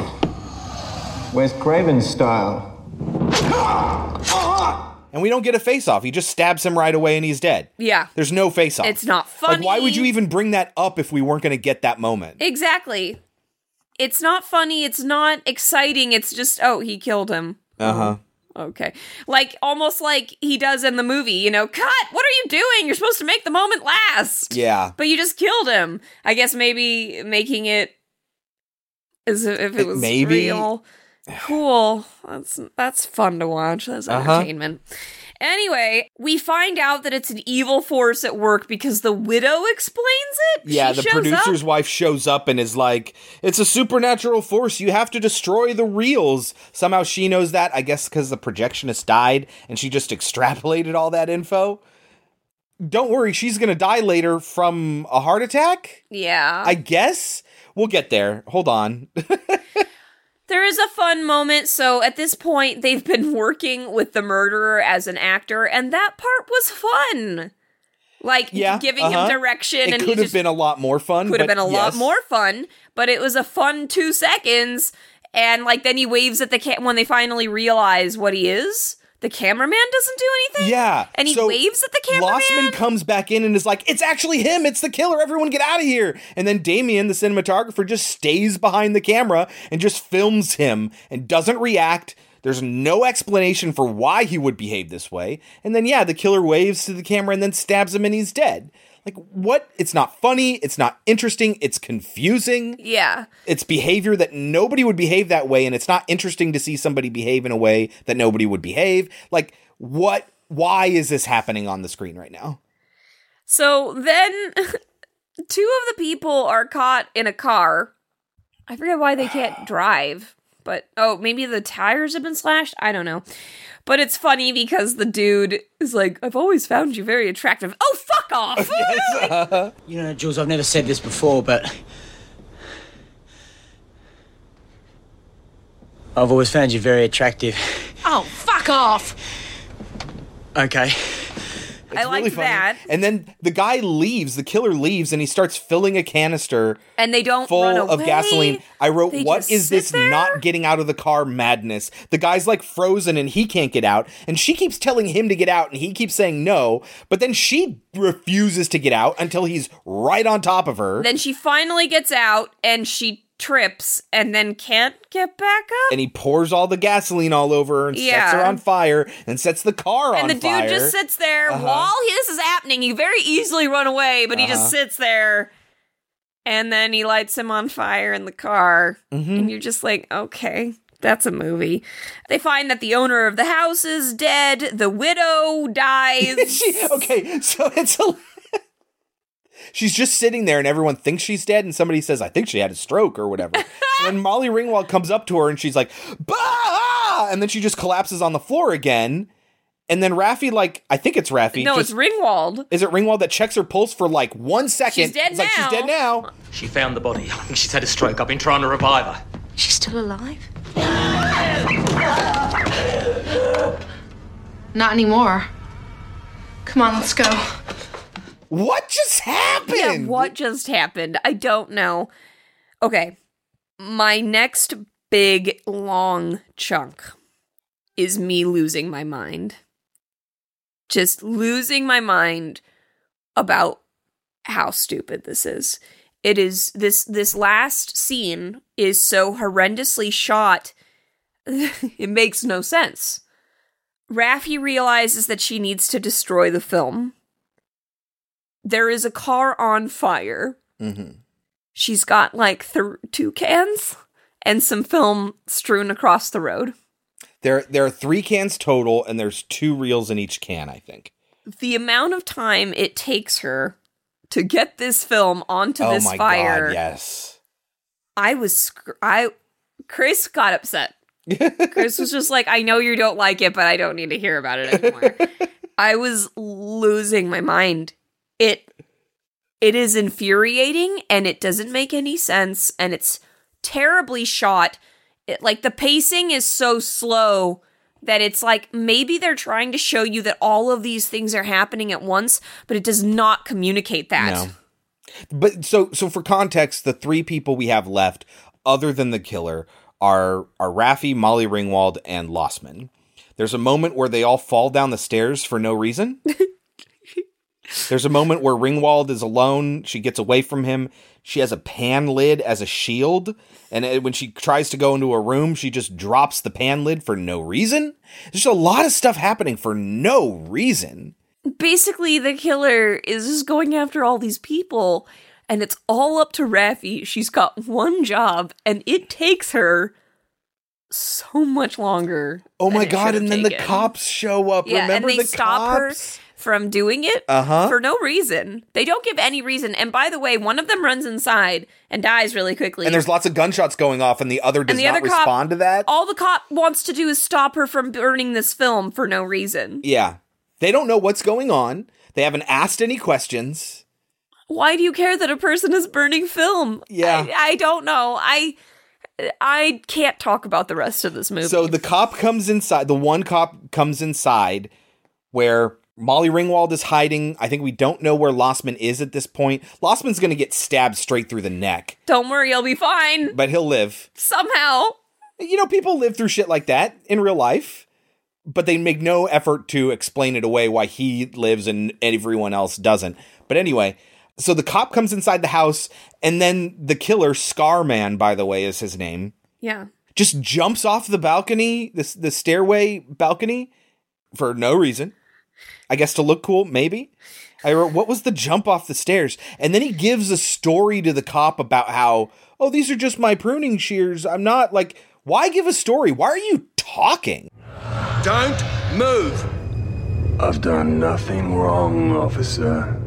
Wes Craven style. And we don't get a face off. He just stabs him right away and he's dead. Yeah. There's no face off. It's not funny. Like why would you even bring that up if we weren't going to get that moment? Exactly. It's not funny, it's not exciting. It's just, "Oh, he killed him." Uh-huh. Okay. Like almost like he does in the movie, you know, cut! What are you doing? You're supposed to make the moment last. Yeah. But you just killed him. I guess maybe making it as if it was Maybe. real. Cool. That's that's fun to watch. That's Uh-huh. entertainment. Anyway, we find out that it's an evil force at work because the widow explains it. Yeah, She the producer's up. wife shows up and is like, "It's a supernatural force. You have to destroy the reels." Somehow she knows that. I guess because the projectionist died and she just extrapolated all that info. Don't worry, she's gonna die later from a heart attack. Yeah. I guess we'll get there. Hold on. There is a fun moment. So at this point, they've been working with the murderer as an actor, and that part was fun. Like Yeah, giving uh-huh. him direction, It and could have been a lot more fun. could have been a lot more fun. But it was a fun two seconds, and like then he waves at the cat when they finally realize what he is. The cameraman doesn't do anything. Yeah. and he so waves at the cameraman. Lossman comes back in and is like, "It's actually him. It's the killer. Everyone get out of here!" And then Damien, the cinematographer, just stays behind the camera and just films him and doesn't react. There's no explanation for why he would behave this way. And then yeah, the killer waves to the camera and then stabs him and he's dead. Like what? It's not funny. It's not interesting. It's confusing. Yeah. It's behavior that nobody would behave that way, and it's not interesting to see somebody behave in a way that nobody would behave. Like, what? Why is this happening on the screen right now? So then two of the people are caught in a car. I forget why they can't drive, but oh, maybe the tires have been slashed. I don't know. But it's funny because the dude is like, I've always found you very attractive. Oh, fuck off! You know, Jules, I've never said this before, but. I've always found you very attractive. oh, fuck off! Okay. I like that. And then the guy leaves, the killer leaves, and he starts filling a canister And they don't full of gasoline. I wrote, They "What just is sit this there? not getting out of the car madness?" The guy's like frozen and he can't get out, and she keeps telling him to get out, and he keeps saying no. But then she refuses to get out until he's right on top of her, Then she finally gets out and she trips and then can't get back up. and he pours all the gasoline all over her and sets her on fire and sets the car and on fire. And the dude fire. just sits there Uh-huh. while he, this is happening. He very easily run away, but he Uh-huh. just sits there. And then he lights him on fire in the car. Mm-hmm. And you're just like, okay, that's a movie. They find that the owner of the house is dead. The widow dies. She- okay, so it's a. She's just sitting there, and everyone thinks she's dead, and somebody says, "I think she had a stroke or whatever." and Molly Ringwald comes up to her, and she's like, "Bah!" And then she just collapses on the floor again. And then Raffi, like, I think it's Raffi. no, just, it's Ringwald. Is it Ringwald that checks her pulse for like one second? She's dead It's like she's dead now. She found the body. I think she's had a stroke. I've been trying to revive her. She's still alive? Not anymore. Come on, let's go. What just happened? Yeah, what just happened? I don't know. Okay. My next big long chunk is me losing my mind. Just losing my mind about how stupid this is. It is this this last scene is so horrendously shot. it makes no sense. Raffi realizes that she needs to destroy the film. There is a car on fire. Mm-hmm. She's got like th- two cans and some film strewn across the road. There, there are three cans total, and there's two reels in each can. I think. The amount of time it takes her to get this film onto oh this my fire, god! Yes. I was sc- I Chris got upset. Chris was just like, "I know you don't like it, but I don't need to hear about it anymore." I was losing my mind. It it is infuriating and it doesn't make any sense and it's terribly shot. It, like the pacing is so slow that it's like maybe they're trying to show you that all of these things are happening at once, but it does not communicate that. No. But so so for context, the three people we have left, other than the killer, are are Raffi, Molly Ringwald, and Lossman. There's a moment where they all fall down the stairs for no reason. There's a moment where Ringwald is alone. She gets away from him. She has a pan lid as a shield. And uh, when she tries to go into a room, she just drops the pan lid for no reason. There's a lot of stuff happening for no reason. basically the killer is just going after all these people and it's all up to Raffi. She's got one job and it takes her so much longer. Oh my god! And then the cops show up. Yeah, Remember and they the stop cops? her from doing it Uh-huh. for no reason. They don't give any reason. And by the way, one of them runs inside and dies really quickly. And there's lots of gunshots going off, and the other does the not other cop, respond to that. All the cop wants to do is stop her from burning this film for no reason. Yeah, they don't know what's going on. They haven't asked any questions. Why do you care that a person is burning film? Yeah. I, I don't know. I I can't talk about the rest of this movie. So the cop comes inside. The one cop comes inside where Molly Ringwald is hiding. I think we don't know where Lossman is at this point. Lossman's going to get stabbed straight through the neck, Don't worry, he'll be fine. but he'll live. Somehow. You know, people live through shit like that in real life, but they make no effort to explain it away why he lives and everyone else doesn't. But anyway, so the cop comes inside the house, and then the killer, Scarman, by the way, is his name, Yeah. just jumps off the balcony, this the stairway balcony, for no reason. I guess to look cool, maybe. I wrote, what was the jump off the stairs? And then he gives a story to the cop about how, oh, these are just my pruning shears. I'm not like, why give a story? Why are you talking? Don't move. I've done nothing wrong, officer.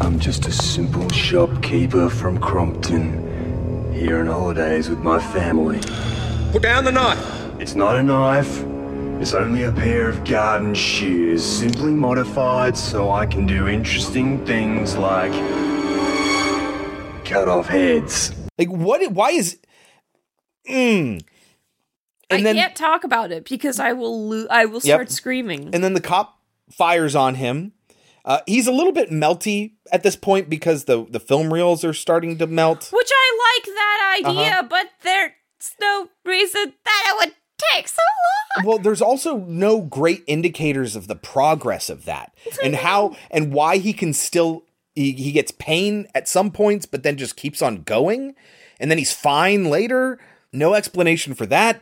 I'm just a simple shopkeeper from Crompton, here on holidays with my family. Put down the knife. It's not a knife. It's only a pair of garden shears, simply modified so I can do interesting things like cut off heads. Like, what? Why is. Mm. I can't talk about it because I will lo- I will Yep. start screaming. And then the cop fires on him. Uh, he's a little bit melty at this point because the, the film reels are starting to melt. Which I like that idea, Uh-huh. but there's no reason that I would take so long. Well, there's also no great indicators of the progress of that and how and why he can still he, he gets pain at some points, but then just keeps on going, and then he's fine later. No explanation for that.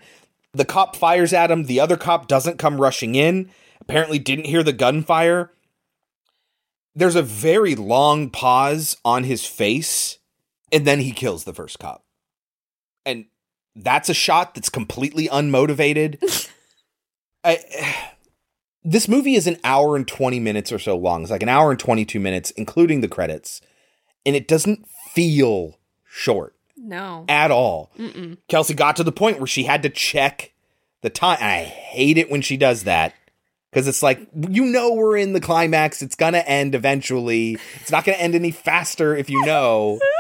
The cop fires at him. The other cop doesn't come rushing in. Apparently, didn't hear the gunfire. There's a very long pause on his face, and then he kills the first cop. That's a shot that's completely unmotivated. I, this movie is an hour and 20 minutes or so long. It's like an hour and 22 minutes, including the credits. And it doesn't feel short No. at all. Mm-mm. Kelsey got to the point where she had to check the time. I hate it when she does that because it's like, you know, we're in the climax. It's going to end eventually. It's not going to end any faster if you know.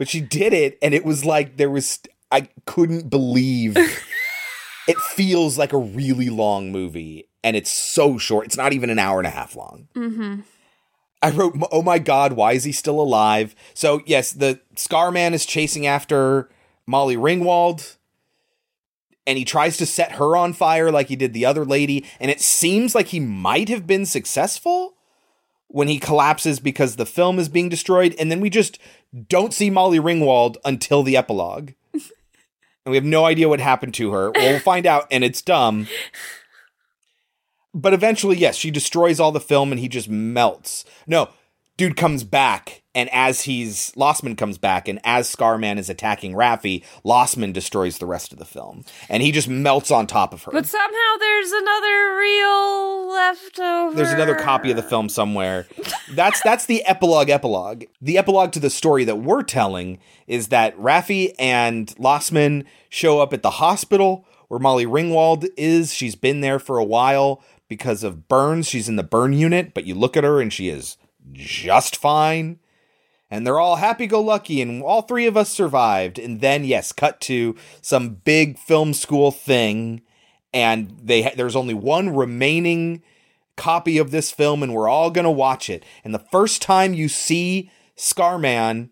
but she did it. And it was like, there was, I couldn't believe it feels like a really long movie. And it's so short. It's not even an hour and a half long. Mm-hmm. I wrote, "Oh my God, why is he still alive?" So yes, the Scar Man is chasing after Molly Ringwald, and he tries to set her on fire like he did the other lady, and it seems like he might have been successful when he collapses because the film is being destroyed, and then we just don't see Molly Ringwald until the epilogue, and we have no idea what happened to her. Well, we'll find out, and it's dumb. But eventually, yes, she destroys all the film and he just melts. No, dude comes back, and as he's Lossman comes back, and as Scarman is attacking Raffi, Lossman destroys the rest of the film, and he just melts on top of her. But somehow there's another reel left over. There's another copy of the film somewhere. That's that's the epilogue. Epilogue. The epilogue to the story that we're telling is that Raffi and Lossman show up at the hospital where Molly Ringwald is. She's been there for a while because of burns. She's in the burn unit, but you look at her and she is just fine. And they're all happy go lucky, and all three of us survived. And then, yes, cut to some big film school thing, and they there's only one remaining copy of this film, and we're all gonna watch it. And the first time you see Scarman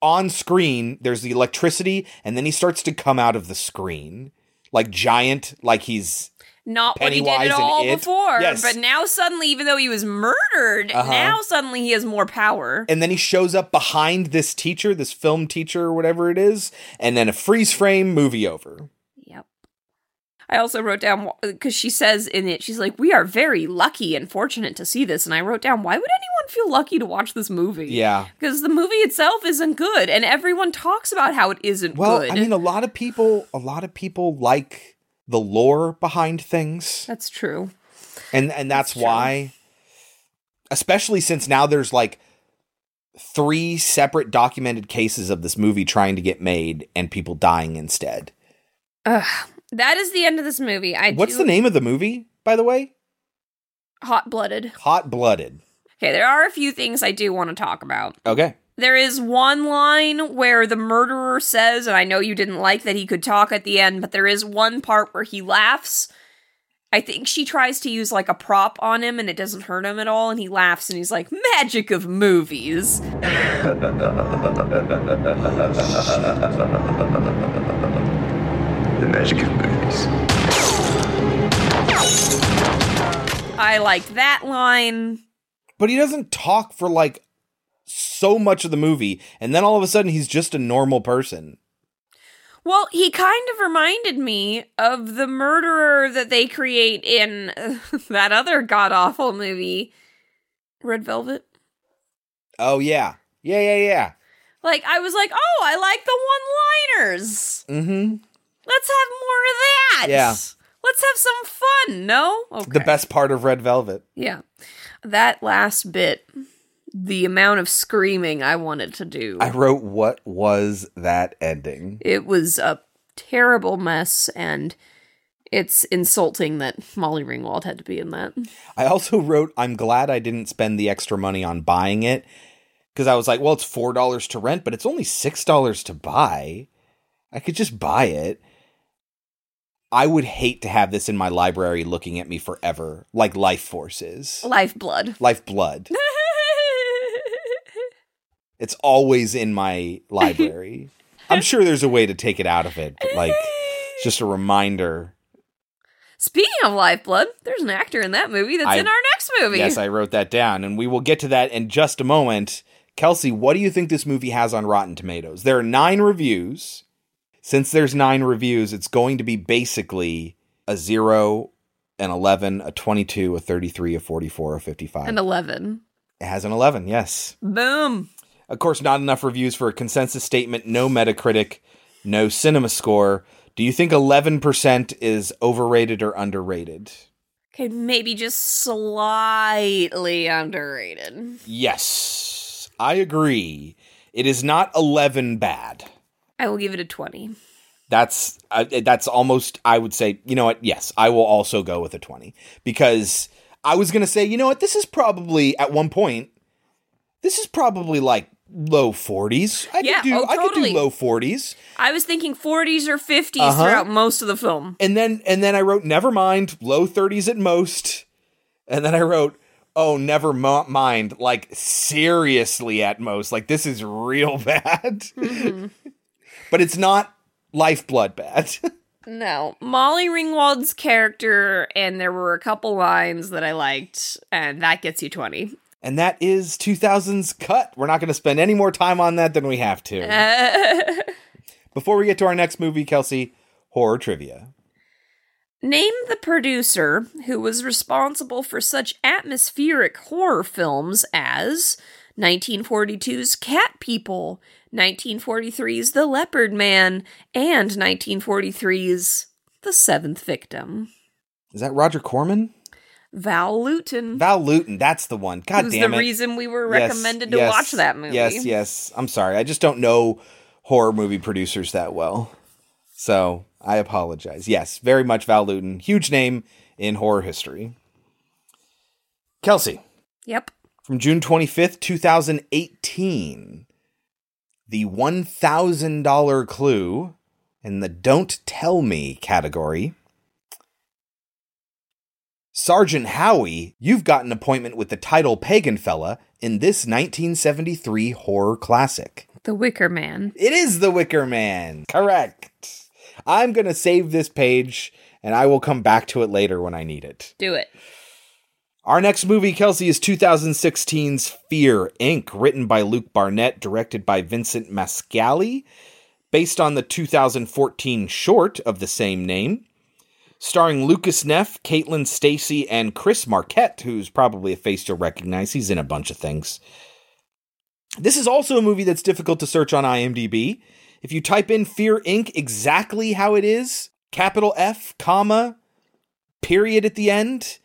on screen, there's the electricity, and then he starts to come out of the screen like giant, like he's Not what he did Pennywise at all It. before. Yes. But now suddenly, even though he was murdered, Uh-huh. now suddenly he has more power. and then he shows up behind this teacher, this film teacher or whatever it is, and then a freeze frame movie over. Yep. I also wrote down because she says in it, she's like, "We are very lucky and fortunate to see this." And I wrote down, "Why would anyone feel lucky to watch this movie?" Yeah. because the movie itself isn't good, and everyone talks about how it isn't Well, good. I mean, a lot of people, a lot of people like the lore behind things, That's true. and and that's why, especially since now there's like three separate documented cases of this movie trying to get made and people dying instead. Ugh. That is the end of this movie. I What's do- the name of the movie, by the way? Hot blooded. Hot Blooded. Okay, there are a few things I do want to talk about. Okay. There is one line where the murderer says, and I know you didn't like that he could talk at the end, but there is one part where he laughs. I think she tries to use like a prop on him and it doesn't hurt him at all, and he laughs and he's like, Magic of movies. The magic of movies. I liked that line. But he doesn't talk for like so much of the movie, and then all of a sudden he's just a normal person. Well, he kind of reminded me of the murderer that they create in uh, that other god awful movie, Red Velvet. Oh yeah. Yeah, yeah, yeah. Like, I was like, oh, I like the one liners. Mm-hmm. Let's have more of that. Yeah. Let's have some fun, no? Okay. The best part of Red Velvet. Yeah. That last bit, the amount of screaming I wanted to do. I wrote what was that ending? It was a terrible mess, and it's insulting that Molly Ringwald had to be in that. I also wrote I'm glad I didn't spend the extra money on buying it because I was like, well, it's $4 to rent, but it's only $6 to buy. I could just buy it. I would hate to have this in my library looking at me forever, like Life Force is. Lifeblood. Life Blood. it's always in my library. I'm sure there's a way to take it out of it, but like it's just a reminder. Speaking of Lifeblood, there's an actor in that movie that's I- in our next movie. Yes, I wrote that down, and we will get to that in just a moment. Kelsey, what do you think this movie has on Rotten Tomatoes? There are nine reviews. Since there's nine reviews, it's going to be basically a zero, an 11, a 22, a 33, a 44, a 55. An 11. it has an 11, yes. Boom. Of course, not enough reviews for a consensus statement, no Metacritic, no cinema score. Do you think 11% is overrated or underrated? Okay, maybe just slightly underrated. Yes, I agree. It is not 11 bad. I will give it a 20. That's uh, that's almost I would say, you know what? Yes, I will also go with a 20 because I was going to say, you know what? This is probably at one point this is probably like low 40s. I Yeah, could do oh, I could do low 40s. I was thinking 40s or 50s Uh-huh. throughout most of the film. And then and then I wrote never mind, low 30s at most. And then I wrote oh, never mo- mind, like seriously at most. Like this is real bad. but it's not lifeblood bad. No, Molly Ringwald's character, and there were a couple lines that I liked, and that gets you 20. And that is 2000's cut. We're not going to spend any more time on that than we have to. Before we get to our next movie, Kelsey, horror trivia. Name the producer who was responsible for such atmospheric horror films as 1942's Cat People, 1943's The Leopard Man, and 1943's The Seventh Victim. Is that Roger Corman? Val Lewton. Val Lewton, that's the one. God who's damn the it. reason we were Yes, recommended to yes, watch that movie. Yes, yes. I'm sorry. I just don't know horror movie producers that well. So I apologize. Yes, very much Val Lewton. Huge name in horror history. Kelsey, Yep. from June 25th, 2018, the $1,000 clue in the Don't Tell Me category. Sergeant Howie, you've got an appointment with the title Pagan Fella in this 1973 horror classic. The Wicker Man. It is The Wicker Man. Correct. I'm going to save this page and I will come back to it later when I need it. Do it. Our next movie, Kelsey, is 2016's Fear Inc., written by Luke Barnett, directed by Vincent Masciale, based on the 2014 short of the same name, starring Lucas Neff, Caitlin Stasey, and Chris Marquette, who's probably a face you'll recognize. He's in a bunch of things. This is also a movie that's difficult to search on IMDb. If you type in Fear Inc. exactly how it is, capital F, comma, period at the end,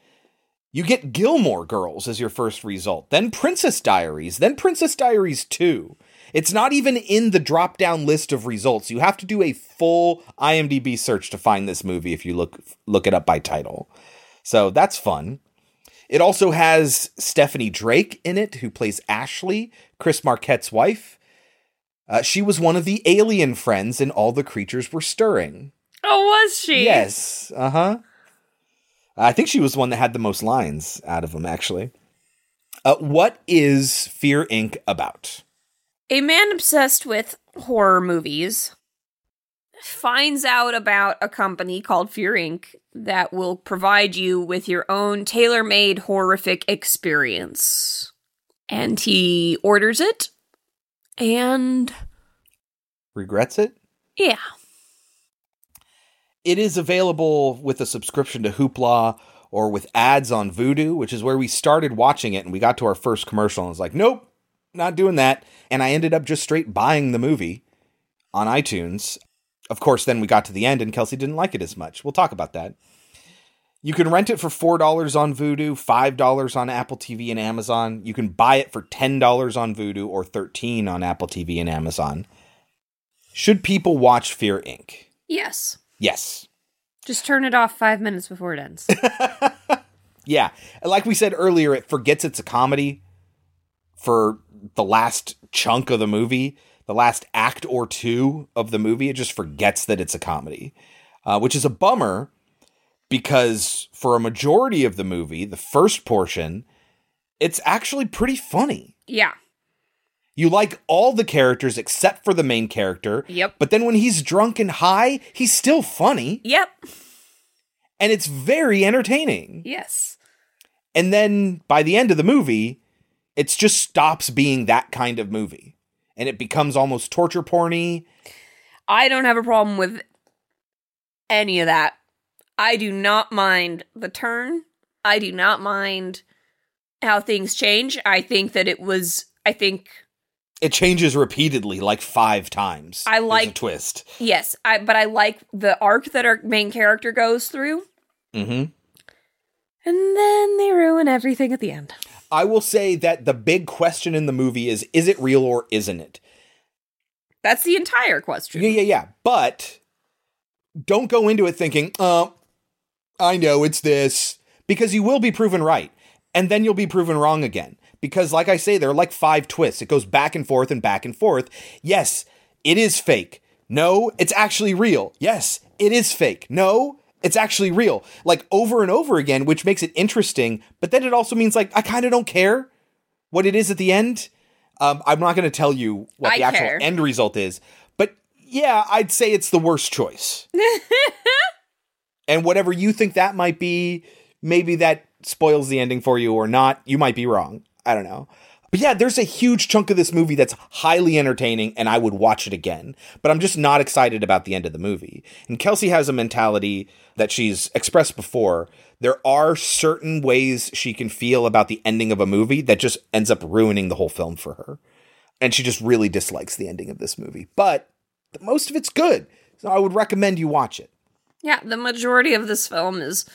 you get Gilmore Girls as your first result, then Princess Diaries, then Princess Diaries 2. It's not even in the drop down list of results. You have to do a full IMDb search to find this movie if you look look it up by title. So that's fun. It also has Stephanie Drake in it, who plays Ashley, Chris Marquette's wife. Uh, she was one of the alien friends in All the Creatures Were Stirring. Oh, was she? Yes. Uh huh. I think she was the one that had the most lines out of them, actually. Uh, what is Fear Inc. about? A man obsessed with horror movies finds out about a company called Fear Inc. that will provide you with your own tailor made horrific experience. And he orders it, and Regrets it? yeah. It is available with a subscription to Hoopla or with ads on Vudu, which is where we started watching it and we got to our first commercial and was like, nope, not doing that. And I ended up just straight buying the movie on iTunes. Of course, then we got to the end and Kelsey didn't like it as much. We'll talk about that. You can rent it for $4 on Vudu, $5 on Apple TV and Amazon. You can buy it for $10 on Vudu or 13 on Apple TV and Amazon. Should people watch Fear Inc? Yes. Yes. Just turn it off five minutes before it ends. Yeah. Like we said earlier, it forgets it's a comedy for the last chunk of the movie, the last act or two of the movie. It just forgets that it's a comedy, uh, which is a bummer because for a majority of the movie, the first portion, it's actually pretty funny. yeah. You like all the characters except for the main character. Yep. But then when he's drunk and high, he's still funny. Yep. And it's very entertaining. Yes. And then by the end of the movie, it just stops being that kind of movie. And it becomes almost torture porny. I don't have a problem with any of that. I do not mind the turn. I do not mind how things change. I think that it was I think It changes repeatedly, like five times. I like- twist. yes, I but I like the arc that our main character goes through. Mm-hmm. And then they ruin everything at the end. I will say that the big question in the movie is: Is it real or isn't it? That's the entire question. Yeah, yeah, yeah. But don't go into it thinking, "Uh, I know it's this," because you will be proven right, and then you'll be proven wrong again. Because, like I say, there are like five twists. It goes back and forth and back and forth. Yes, it is fake. No, it's actually real. Yes, it is fake. No, it's actually real. Like over and over again, which makes it interesting. But then it also means like I kind of don't care what it is at the end. Um, I'm not going to tell you what I the actual care. end result is, but yeah, I'd say it's the worst choice. and whatever you think that might be, maybe that spoils the ending for you or not. You might be wrong. I don't know. But yeah, there's a huge chunk of this movie that's highly entertaining and I would watch it again. But I'm just not excited about the end of the movie. And Kelsey has a mentality that she's expressed before. There are certain ways she can feel about the ending of a movie that just ends up ruining the whole film for her. And she just really dislikes the ending of this movie. But most of it's good. So I would recommend you watch it. Yeah, the majority of this film is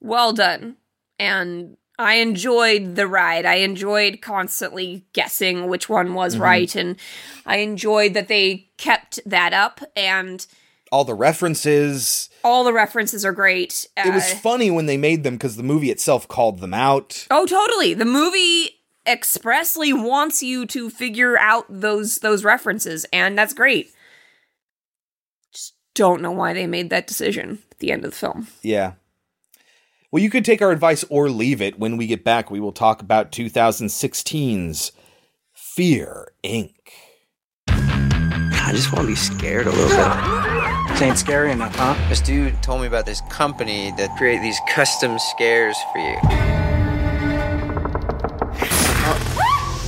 well done. And I enjoyed the ride. I enjoyed constantly guessing which one was Mhm. right. And I enjoyed that they kept that up. And All the references. all the references are great. It was Uh, funny when they made them because the movie itself called them out. Oh, totally. The movie expressly wants you to figure out those those references, and that's great. Just don't know why they made that decision at the end of the film. Yeah. Well, you could take our advice or leave it. When we get back, we will talk about 2016's Fear Inc. I just want to be scared a little bit. This ain't scary enough, huh? This dude told me about this company that create these custom scares for you.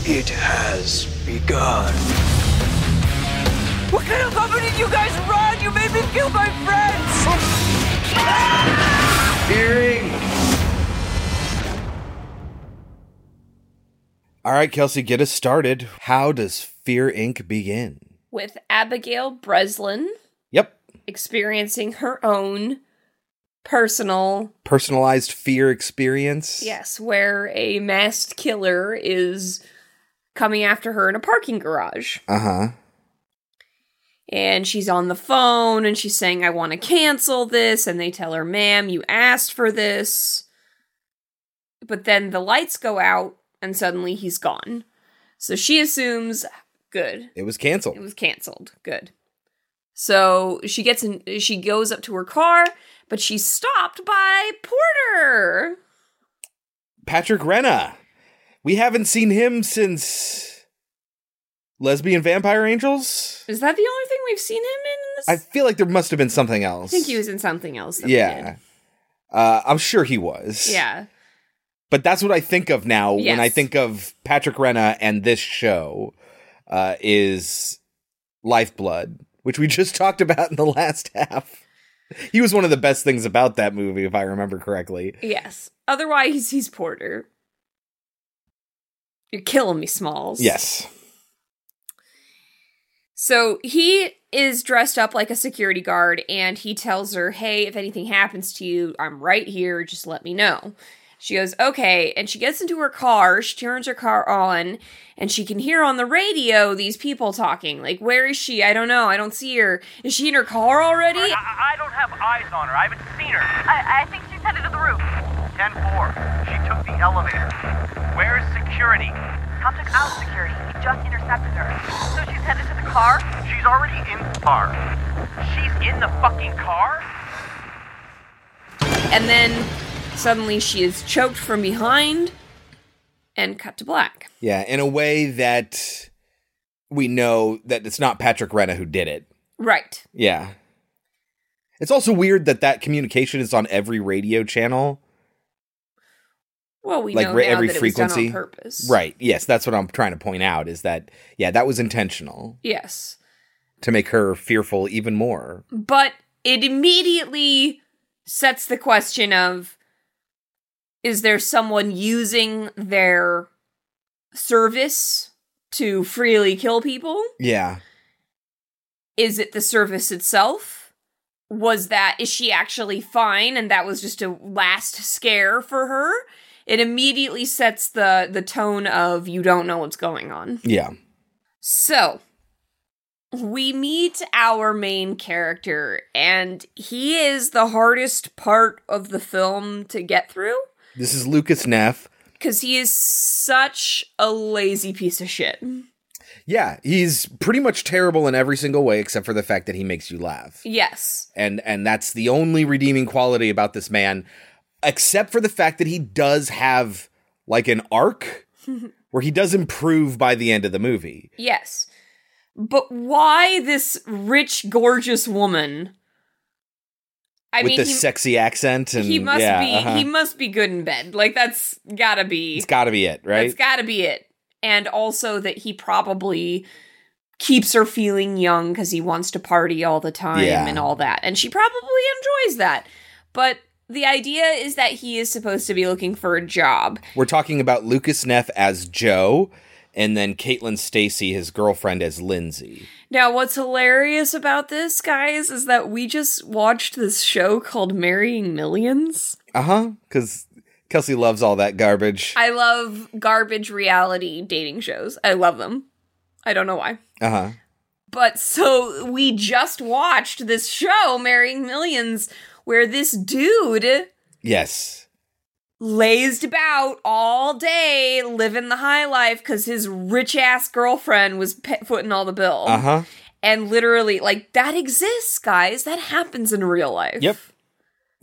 It has begun. What kind of company did you guys run? You made me kill my friends! Oh. All right, Kelsey, get us started. How does Fear Inc. begin? With Abigail Breslin Yep. experiencing her own personal, Personalized fear experience. yes, where a masked killer is coming after her in a parking garage. Uh huh. And she's on the phone and she's saying i want to cancel this and they tell her ma'am you asked for this but then the lights go out and suddenly he's gone. So she assumes good. It was canceled. It was canceled. Good. So she gets in she goes up to her car, but she's stopped by Porter. Patrick Renna. We haven't seen him since Lesbian Vampire Angels. Is that the only thing we've seen him in this? I feel like there must have been something else. I think he was in something else. Yeah. Uh, I'm sure he was. Yeah. But that's what I think of now when I think of Patrick Renna and this show uh, is Lifeblood, which we just talked about in the last half. He was one of the best things about that movie, if I remember correctly. Yes. Otherwise, he's Porter. You're killing me, Smalls. Yes. So he is dressed up like a security guard and he tells her, Hey, if anything happens to you, I'm right here. Just let me know. She goes, Okay. And she gets into her car. She turns her car on and she can hear on the radio these people talking. Like, where is she? I don't know. I don't see her. Is she in her car already? I, I don't have eyes on her. I haven't seen her. I, I think she's headed to the roof. 10 4. She took the elevator. Where's security? Tom took out security. He just intercepted her. So she's headed to the car? She's already in the car. She's in the fucking car? And then suddenly she is choked from behind and cut to black. Yeah, in a way that we know that it's not Patrick Renna who did it. Right. Yeah. It's also weird that that communication is on every radio channel. Well, we like know every that frequency. was done on purpose. Right. Yes, that's what I'm trying to point out is that yeah, that was intentional Yes. to make her fearful even more. But it immediately sets the question of is there someone using their service to freely kill people? Yeah. Is it the service itself? Was that is she actually fine and that was just a last scare for her? It immediately sets the the tone of you don't know what's going on. Yeah. So, we meet our main character, and he is the hardest part of the film to get through This is Lucas Neff. because he is such a lazy piece of shit. Yeah, he's pretty much terrible in every single way except for the fact that he makes you laugh. Yes. And and that's the only redeeming quality about this man except for the fact that he does have like an arc where he does improve by the end of the movie. yes. But why this rich, gorgeous woman? I with mean, the he, sexy accent and he must yeah, be uh-huh. he must be good in bed. Like that's gotta be it's got to be it, right? It's got to be it. And also that he probably keeps her feeling young because he wants to party all the time Yeah. and all that. And she probably enjoys that. But the idea is that he is supposed to be looking for a job. We're talking about Lucas Neff as Joe and then Caitlin Stasey his girlfriend as Lindsay. Now, what's hilarious about this, guys, is that we just watched this show called Marrying Millions. Uh-huh, cuz Kelsey loves all that garbage. I love garbage reality dating shows. I love them. I don't know why. Uh-huh. But so we just watched this show, Marrying Millions, where this dude Yes. lazed about all day living the high life because his rich ass girlfriend was pe- footing all the bill. Uh-huh. And literally, like, that exists, guys. That happens in real life. Yep.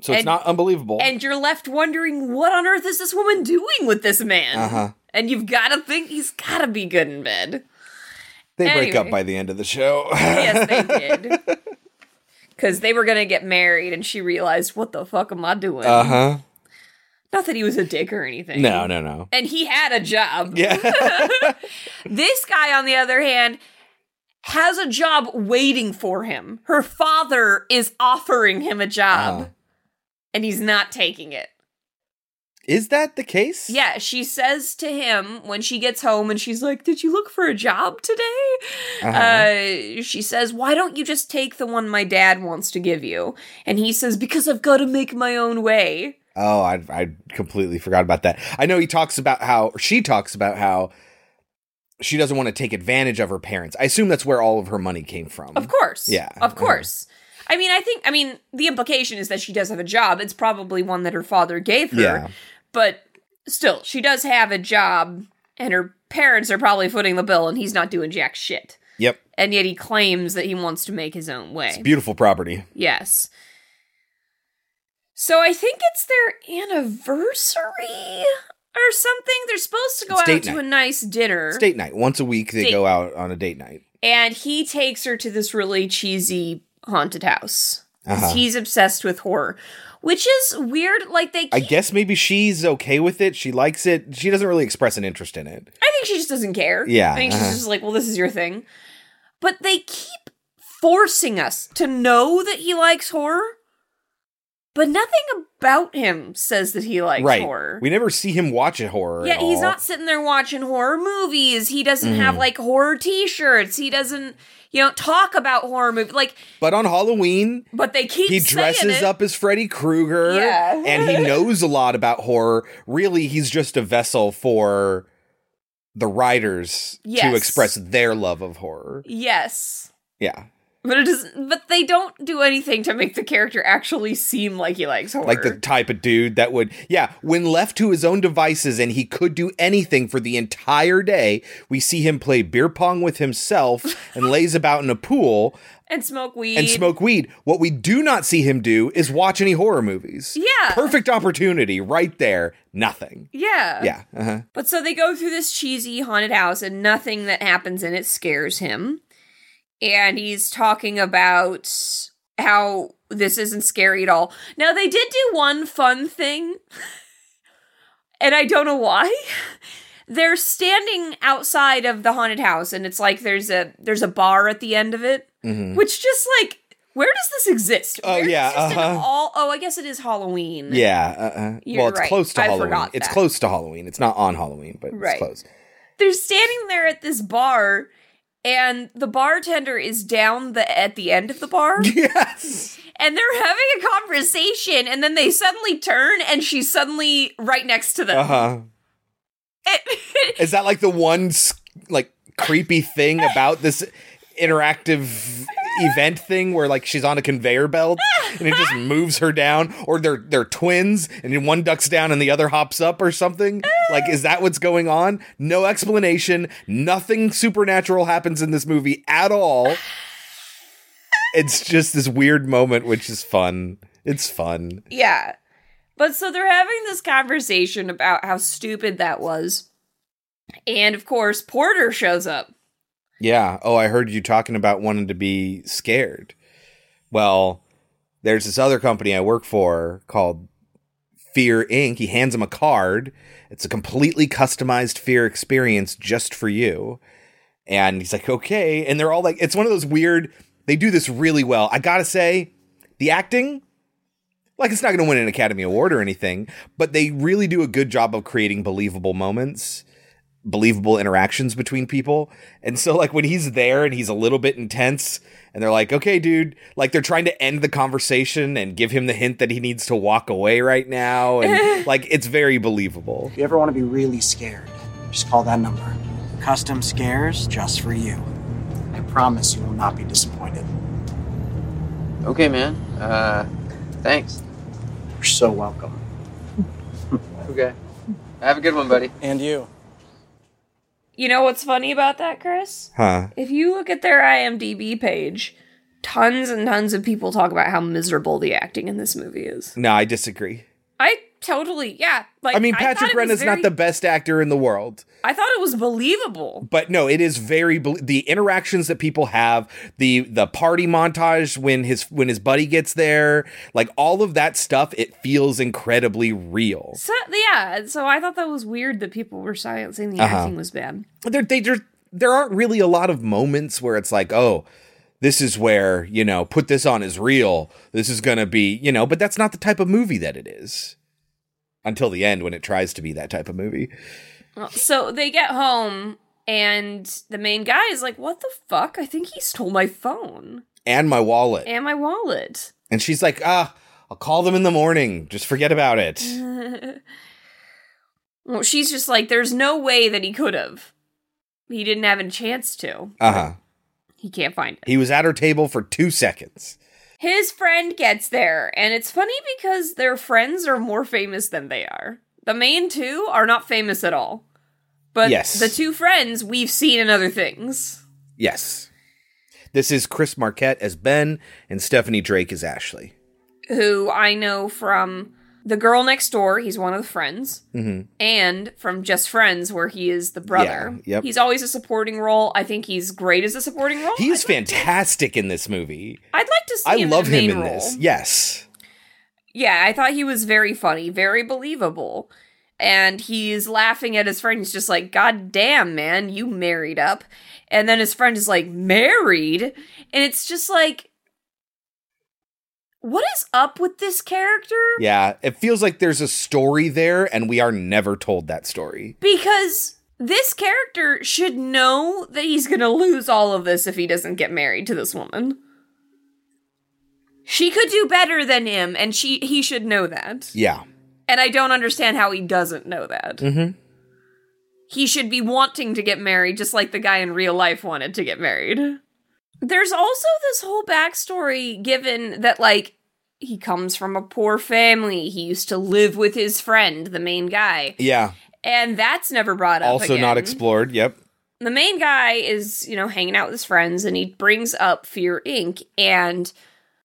So it's not unbelievable. And you're left wondering, what on earth is this woman doing with this man? Uh-huh. And you've got to think he's got to be good in bed. They break up by the end of the show. yes, they did. Because they were going to get married, and she realized, what the fuck am I doing? Uh-huh. Not that he was a dick or anything. No, no, no. And he had a job. Yeah. this guy, on the other hand, has a job waiting for him. Her father is offering him a job, Uh-huh. and he's not taking it. Is that the case? Yeah, she says to him when she gets home and she's like, Did you look for a job today? Uh-huh. Uh, she says, Why don't you just take the one my dad wants to give you? And he says, Because I've got to make my own way. Oh, I I completely forgot about that. I know he talks about how or she talks about how she doesn't want to take advantage of her parents. I assume that's where all of her money came from. Of course. Yeah. Of course. I mean, I think, I mean, the implication is that she does have a job. It's probably one that her father gave her. Yeah. But still, she does have a job, and her parents are probably footing the bill, and he's not doing jack shit. Yep. And yet he claims that he wants to make his own way. It's beautiful property. Yes. So I think it's their anniversary or something. They're supposed to go out date to a nice dinner. It's date night. Once a week, they Date- go out on a date night. and he takes her to this really cheesy haunted house. Uh-huh. He's obsessed with horror, which is weird. Like they, I guess maybe she's okay with it. She likes it. She doesn't really express an interest in it. I think she just doesn't care. Yeah, I think she's uh-huh. just like, well, this is your thing. But they keep forcing us to know that he likes horror, but nothing about him says that he likes right. horror. We never see him watch a horror. yeah, he's all. not sitting there watching horror movies. He doesn't have Mhm. like horror T-shirts. He doesn't, you don't talk about horror movies. Like, But on Halloween, but they keep he dresses up as Freddy Krueger. Yeah. and he knows a lot about horror. Really, he's just a vessel for the writers Yes. to express their love of horror. Yes. Yeah. But it doesn't. But they don't do anything to make the character actually seem like he likes horror. Like the type of dude that would, yeah, when left to his own devices and he could do anything for the entire day, we see him play beer pong with himself and lays about in a pool and smoke weed and smoke weed. What we do not see him do is watch any horror movies. Yeah. Perfect opportunity right there. Nothing. Yeah. Yeah. Uh-huh. But so they go through this cheesy haunted house, and nothing that happens in it scares him. And he's talking about how this isn't scary at all. Now, they did do one fun thing, and I don't know why. They're standing outside of the haunted house, and it's like there's a there's a bar at the end of it, Mhm. which just like where does this exist? Oh, Where yeah, uh-huh. all? Oh, I guess it is Halloween. Yeah. You're Well, it's right. close to I Halloween. It's that. close to Halloween. It's not on Halloween, but Right. it's close. they're standing there at this bar and the bartender is down the at the end of the bar. Yes. And they're having a conversation and then they suddenly turn and she's suddenly right next to them. Uh huh. Is that like the one like creepy thing about this interactive event thing where like she's on a conveyor belt and it just moves her down or they're they're twins and one ducks down and the other hops up or something. Like is that what's going on? No explanation. Nothing supernatural happens in this movie at all. It's just this weird moment which is fun. It's fun. Yeah. But so they're having this conversation about how stupid that was. And of course porter shows up Yeah. Oh, I heard you talking about wanting to be scared. Well, there's this other company I work for called Fear Inc. He hands him a card. It's a completely customized fear experience just for you. And he's like, okay. And they're all like, it's one of those weird, they do this really well. I gotta say, the acting, like it's not gonna win an Academy Award or anything, but they really do a good job of creating believable moments believable interactions between people. And so like when he's there and he's a little bit intense and they're like, "Okay, dude," like they're trying to end the conversation and give him the hint that he needs to walk away right now and like it's very believable. If you ever want to be really scared, just call that number. Custom scares just for you. I promise you will not be disappointed. Okay, man. Uh, thanks. You're so welcome. Okay. Have a good one, buddy. And you. You know what's funny about that chris Huh. If you look at their IMDb page, tons and tons of people talk about how miserable the acting in this movie is. No, I disagree. I totally, yeah. Like I mean, Patrick Renna's very- not the best actor in the world. I thought it was believable. But no, it is very bel the interactions that people have, the the party montage when his when his buddy gets there, like all of that stuff, it feels incredibly real. So yeah, so I thought that was weird that people were silencing the Uh-huh. acting was bad. there they just there aren't really a lot of moments where it's like oh this is where you know put this on is real this is gonna be you know but that's not the type of movie that it is until the end when it tries to be that type of movie Well, So they get home and the main guy is like, "What the fuck? I think he stole my phone and my wallet and my wallet." and she's like ah i'll call them in the morning just forget about it well, she's just like, "There's no way that he could have. He didn't have a chance to. uh-huh He can't find it." he was at her table for two seconds His friend gets there, and it's funny because their friends are more famous than they are. The main two are not famous at all. But Yes. the two friends we've seen in other things. Yes. This is Chris Marquette as Ben and Stephanie Drake as Ashley. Who I know from The Girl Next Door, he's one of the friends. hmm and from Just Friends, where he is the brother. Yeah, yep. He's always a supporting role. I think he's great as a supporting role. He is fantastic in this movie. I'd like to see I him love in him in role. this. Yes. Yeah, I thought he was very funny, very believable. And he's laughing at his friend. He's just like, God damn, man, you married up. And then his friend is like, married? And it's just like, what is up with this character? Yeah. It feels like there's a story there, and we are never told that story. Because this character should know that he's going to lose all of this if he doesn't get married to this woman. She could do better than him and she he should know that. Yeah. And I don't understand how he doesn't know that. Mm-hmm. He should be wanting to get married just like the guy in real life wanted to get married. There's also this whole backstory given that like he comes from a poor family. He used to live with his friend, the main guy. Yeah. And that's never brought up. Also not explored. Yep. the main guy is, you know, hanging out with his friends and he brings up Fear Inc. And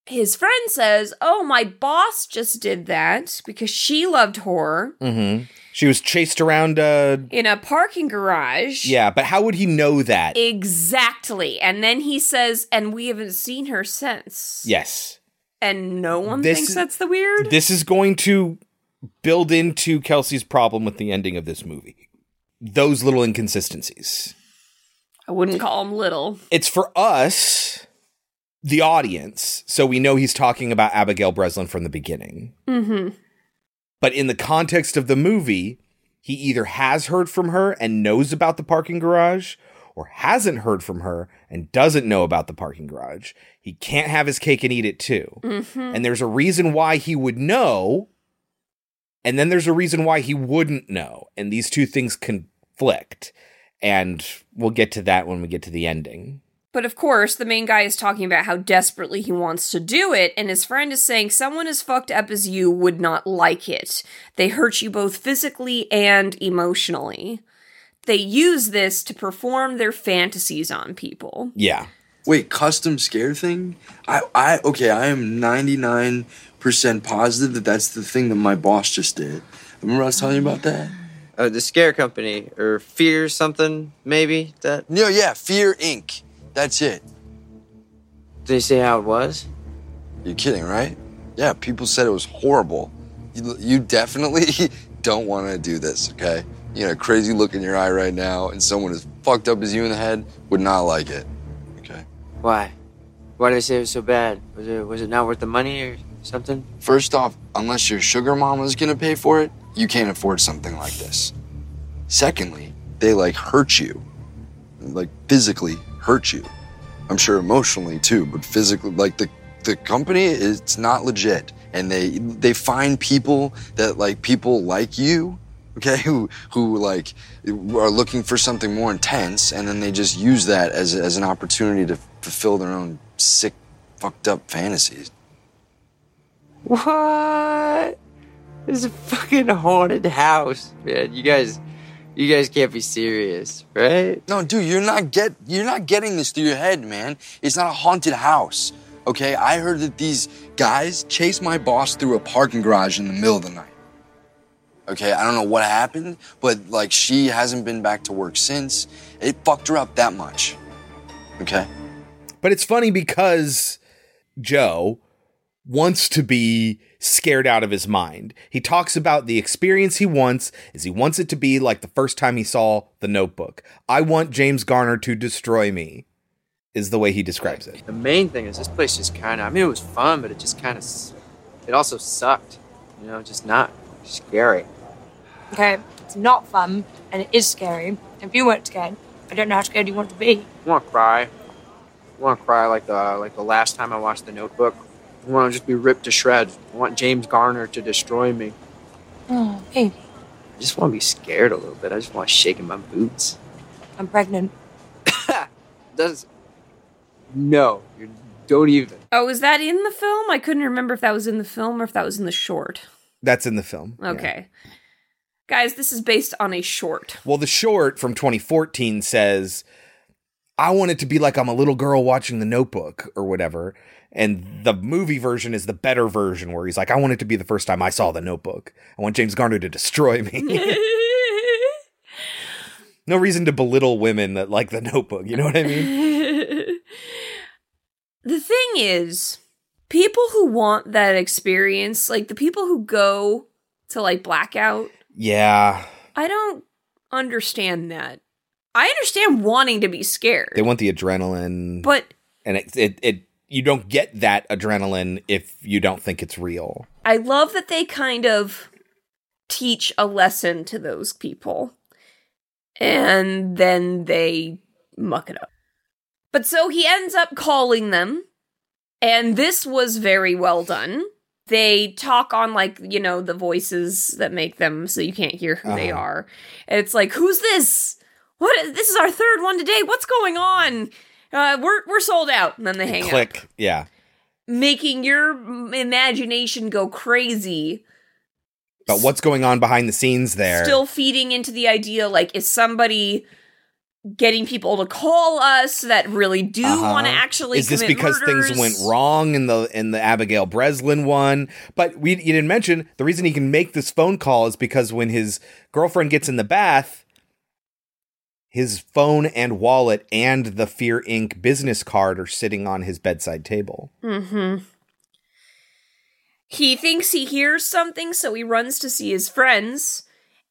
his friend says, Oh, my boss just did that because she loved horror Mm-hmm. She was chased around. Uh, in a parking garage. yeah, but how would he know that? Exactly. And then he says, And we haven't seen her since. yes. And no one This thinks that's the weird. This is going to build into Kelsey's problem with the ending of this movie. Those little inconsistencies. I wouldn't call them little. It's for us, the audience, so we know he's talking about Abigail Breslin from the beginning. Mm-hmm. But in the context of the movie, he either has heard from her and knows about the parking garage, or hasn't heard from her and doesn't know about the parking garage. He can't have his cake and eat it too. Mhm. And there's a reason why he would know, and then there's a reason why he wouldn't know. And these two things conflict. And we'll get to that when we get to the ending. But of course, the main guy is talking about how desperately he wants to do it, and his friend is saying someone as fucked up as you would not like it. They hurt you both physically and emotionally. They use this to perform their fantasies on people. Yeah. Wait, custom scare thing? I, I, okay, I am 99% positive that that's the thing that my boss just did. Remember I was telling you about that? Oh, the scare company or fear something maybe that. No, yeah, Fear Inc. That's it. Did they say how it was? You're kidding, right? Yeah, people said it was horrible. You, you definitely don't want to do this, okay? You know, crazy look in your eye right now, and someone as fucked up as you in the head would not like it. Okay. Why? Why did they say it was so bad? Was it was it not worth the money or something? First off, unless your sugar mama's gonna pay for it, you can't afford something like this. Secondly, they like hurt you. Like physically hurt you. I'm sure emotionally too, but physically like the the company it's not legit. And they they find people that like people like you, okay, who who like are looking for something more intense and then they just use that as as an opportunity to fulfill their own sick fucked up fantasies. What? this is a fucking haunted house, man. You guys, you guys can't be serious, right? No, dude, you're not get you're not getting this through your head, man. It's not a haunted house. Okay, I heard that these guys chased my boss through a parking garage in the middle of the night. Okay, I don't know what happened, but like she hasn't been back to work since. It fucked her up that much. Okay? But it's funny because Joe wants to be scared out of his mind. He talks about the experience he wants is he wants it to be like the first time he saw the notebook. I want James Garner to destroy me is the way he describes it. The main thing is this place just kind of. I mean, it was fun, but it just kind of. It also sucked. You know, just not scary. Okay, it's not fun and it is scary. If you weren't scared, I don't know how scared you want to be. I want to cry. I want to cry like the like the last time I watched The Notebook. I want to just be ripped to shreds. I want James Garner to destroy me. Hmm, oh, baby, I just want to be scared a little bit. I just want to shake in my boots. I'm pregnant. Does no, you don't even. Oh, is that in the film? I couldn't remember if that was in the film or if that was in the short. That's in the film. yeah. Okay. Guys, this is based on a short. Well, the short from 2014 says, I want it to be like I'm a little girl watching the notebook or whatever. And the movie version is the better version where he's like, I want it to be the first time I saw the notebook. I want James Garner to destroy me. no reason to belittle women that like the notebook. You know what I mean? The thing is, people who want that experience, like the people who go to like blackout, Yeah. I don't understand that. I understand wanting to be scared, They want the adrenaline. but and it, it, it, you don't get that adrenaline if you don't think it's real. I love that they kind of teach a lesson to those people and then they muck it up. But so he ends up calling them, and this was very well done. They talk on like, you know, the voices that make them so you can't hear who they Uh-huh. are. And it's like, who's this? What this is our third one today. What's going on? Uh, we're we're sold out. And then they hang up Click. Yeah. making your imagination go crazy But what's going on behind the scenes there? still feeding into the idea like is somebody getting people to call us that really do Uh-huh. want to actually is this because murders? things went wrong in the in the Abigail Breslin one? But we you didn't mention the reason he can make this phone call is because when his girlfriend gets in the bath, his phone and wallet and the Fear Inc. business card are sitting on his bedside table. Mm-hmm. He thinks he hears something, so he runs to see his friends,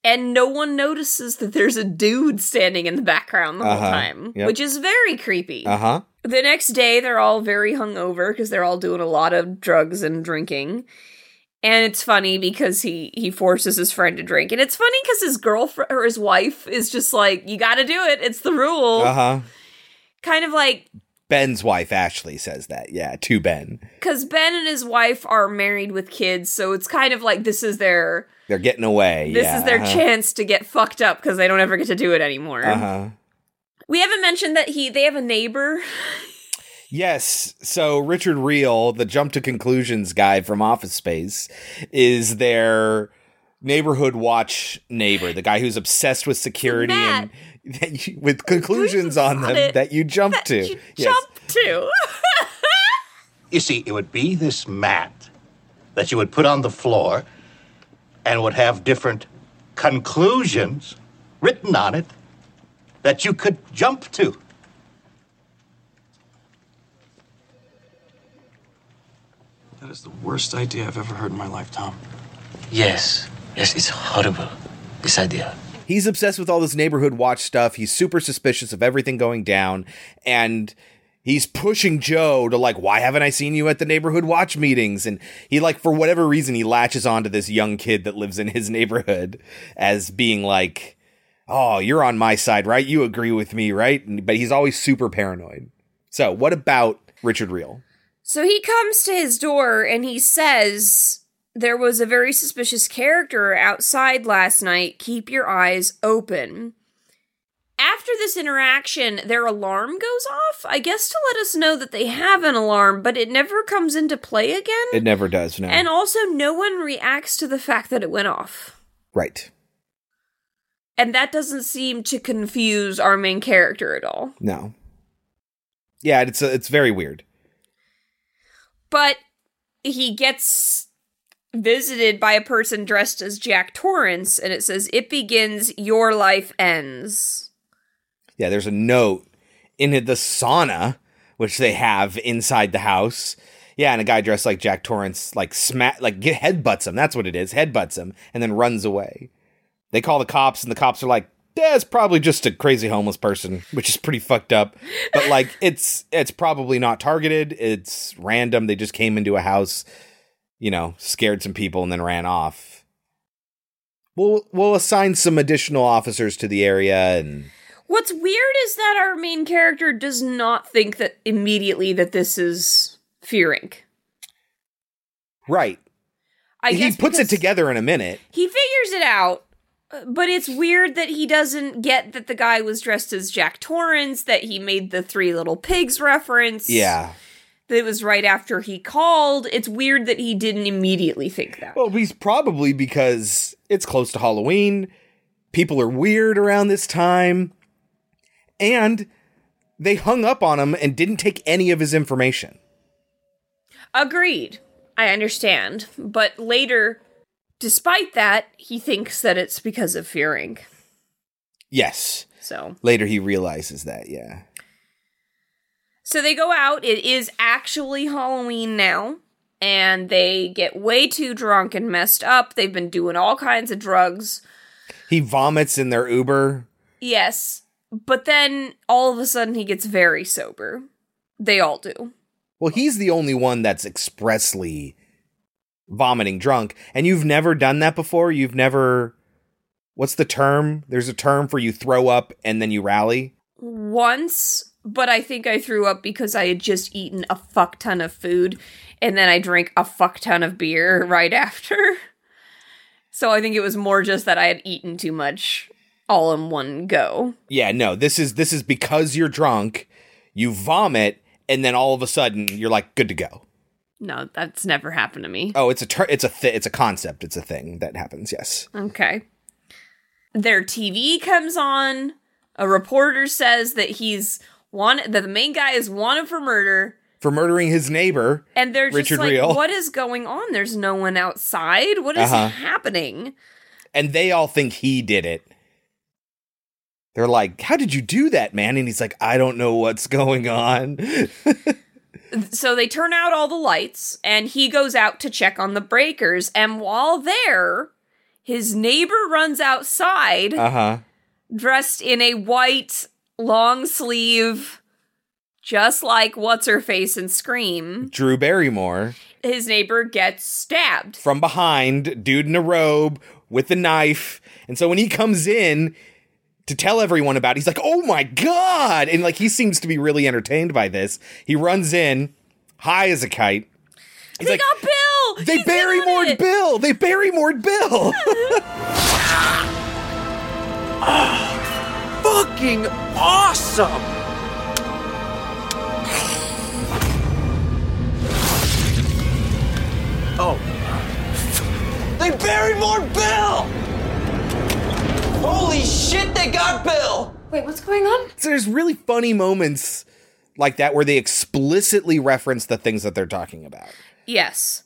and no one notices that there's a dude standing in the background the whole Uh-huh. time, Yep. which is very creepy. Uh huh. The next day, they're all very hungover because they're all doing a lot of drugs and drinking. And it's funny because he he forces his friend to drink, and it's funny because his girlfriend or his wife is just like, "You got to do it. It's the rule." Uh huh. Kind of like Ben's wife Ashley says that. Yeah, to Ben. because Ben and his wife are married with kids, so it's kind of like this is their They're getting away. this yeah, is their uh-huh. chance to get fucked up because they don't ever get to do it anymore. Uh huh. We haven't mentioned that he they have a neighbor. Yes. So Richard Riehle, the jump to conclusions guy from Office Space, is their neighborhood watch neighbor, the guy who's obsessed with security and that you, with conclusions on them it. that you jump to. Yes. Jump to. You see, it would be this mat that you would put on the floor and would have different conclusions written on it that you could jump to. That is the worst idea I've ever heard in my life, Tom. Yes. Yes, it's horrible. This idea. He's obsessed with all this neighborhood watch stuff. He's super suspicious of everything going down. And he's pushing Joe to like, why haven't I seen you at the neighborhood watch meetings? And he like, for whatever reason, he latches onto this young kid that lives in his neighborhood as being like, oh, you're on my side, right? You agree with me, right? But he's always super paranoid. So what about Richard Riehle? So he comes to his door and he says, There was a very suspicious character outside last night. Keep your eyes open. After this interaction, their alarm goes off, I guess to let us know that they have an alarm, but it never comes into play again. It never does, no. And also, no one reacts to the fact that it went off. right. And that doesn't seem to confuse our main character at all. No. Yeah, it's it's very weird. But he gets visited by a person dressed as Jack Torrance, and it says, It begins, your life ends. Yeah, there's a note in the sauna, which they have inside the house. Yeah, and a guy dressed like Jack Torrance, like smack, like get headbutts him. That's what it is. Headbutts him and then runs away. They call the cops, and the cops are like, "Yeah, it's probably just a crazy homeless person," which is pretty fucked up. But like, it's it's probably not targeted. It's random. They just came into a house, you know, scared some people, and then ran off. We'll we'll assign some additional officers to the area and. What's weird is that our main character does not think that immediately that this is Fear Inc. Right. I he puts it together in a minute. He figures it out, but it's weird that he doesn't get that the guy was dressed as Jack Torrance, that he made the Three Little Pigs reference. Yeah. That it was right after he called. It's weird that he didn't immediately think that. Well, he's probably because It's close to Halloween. People are weird around this time. And they hung up on him and didn't take any of his information. Agreed. I understand. But later, despite that, he thinks that it's because of fearing. Yes. So Later he realizes that, yeah. So they go out. It is actually Halloween now. And they get way too drunk and messed up. They've been doing all kinds of drugs. He vomits in their Uber. Yes. But then all of a sudden he gets very sober. They all do. Well, he's the only one that's expressly vomiting drunk. And you've never done that before? You've never. What's the term? There's a term for you throw up and then you rally. Once, but I think I threw up because I had just eaten a fuck ton of food and then I drank a fuck ton of beer right after. So I think it was more just that I had eaten too much all in one go. Yeah, no, this is this is because you're drunk, you vomit, and then all of a sudden you're like good to go. No, that's never happened to me. Oh, it's a ter- it's a th- it's a concept. It's a thing that happens. Yes. Okay. Their TV comes on. A reporter says that he's wanted that the main guy is wanted for murder. For murdering his neighbor, And they're just Richard like, Riehle. what is going on? There's no one outside. What is Uh-huh. happening? and they all think he did it. They're like, "How did you do that, man?" And he's like, "I don't know what's going on." So they turn out all the lights and he goes out to check on the breakers. And while there, his neighbor runs outside uh huh. dressed in a white long sleeve, just like what's her face and Scream. Drew Barrymore His neighbor gets stabbed. from behind, dude in a robe with a knife, and so when he comes in to tell everyone about, it, he's like, "Oh my god!" And like he seems to be really entertained by this. He runs in, high as a kite. He's they like, got Bill. "They He's Barrymored doing! Bill! They Barrymored Bill!" Fucking awesome! Oh. They buried more Bill! Holy shit, they got Bill! Wait, what's going on? So there's really funny moments like that where they explicitly reference the things that they're talking about. Yes.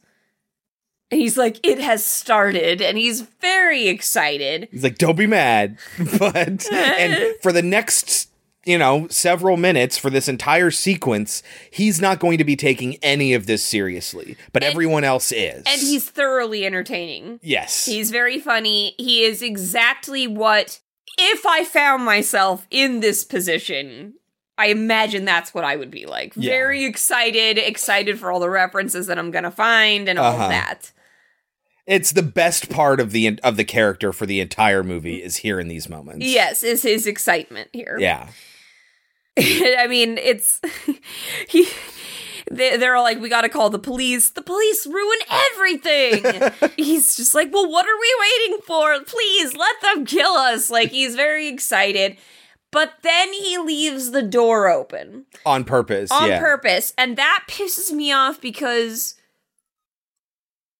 And he's like, it has started, and he's very excited. He's like, "Don't be mad," but and for the next, you know, several minutes for this entire sequence, he's not going to be taking any of this seriously, but everyone else is. And he's thoroughly entertaining. yes, He's very funny. He is exactly what, if I found myself in this position, I imagine that's what I would be like. Yeah. Very excited, excited for all the references that I'm going to find and all Uh-huh. that. it's the best part of the of the character for the entire movie is here in these moments. Yes, is his excitement here. yeah. I mean, it's he. They, they're all like, we got to call the police. The police ruin everything. he's just like, well, what are we waiting for? Please let them kill us. Like he's very excited, but then he leaves the door open On purpose. on yeah. purpose, and that pisses me off because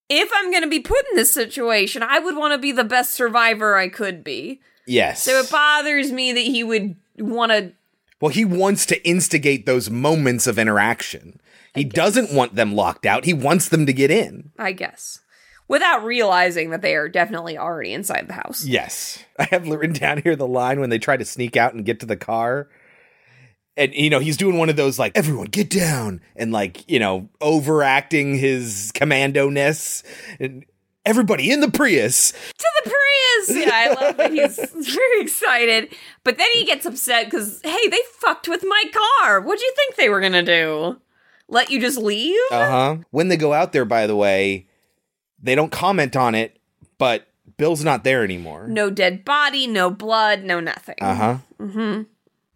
if I'm going to be put in this situation, I would want to be the best survivor I could be. Yes. So it bothers me that he would want to Well, he wants to instigate those moments of interaction. He doesn't want them locked out. He wants them to get in. I guess. Without realizing that they are definitely already inside the house. Yes. I have written down here the line when they try to sneak out and get to the car. And, you know, he's doing one of those, like, everyone get down, and, like, you know, overacting his commando ness. And everybody in the Prius. To the Prius! Yeah, I love that he's very excited. But then he gets upset because, hey, they fucked with my car. What'd you think they were gonna do? Let you just leave? Uh huh. When they go out there, by the way, they don't comment on it, but Bill's not there anymore. No dead body, no blood, no nothing. Uh huh. hmm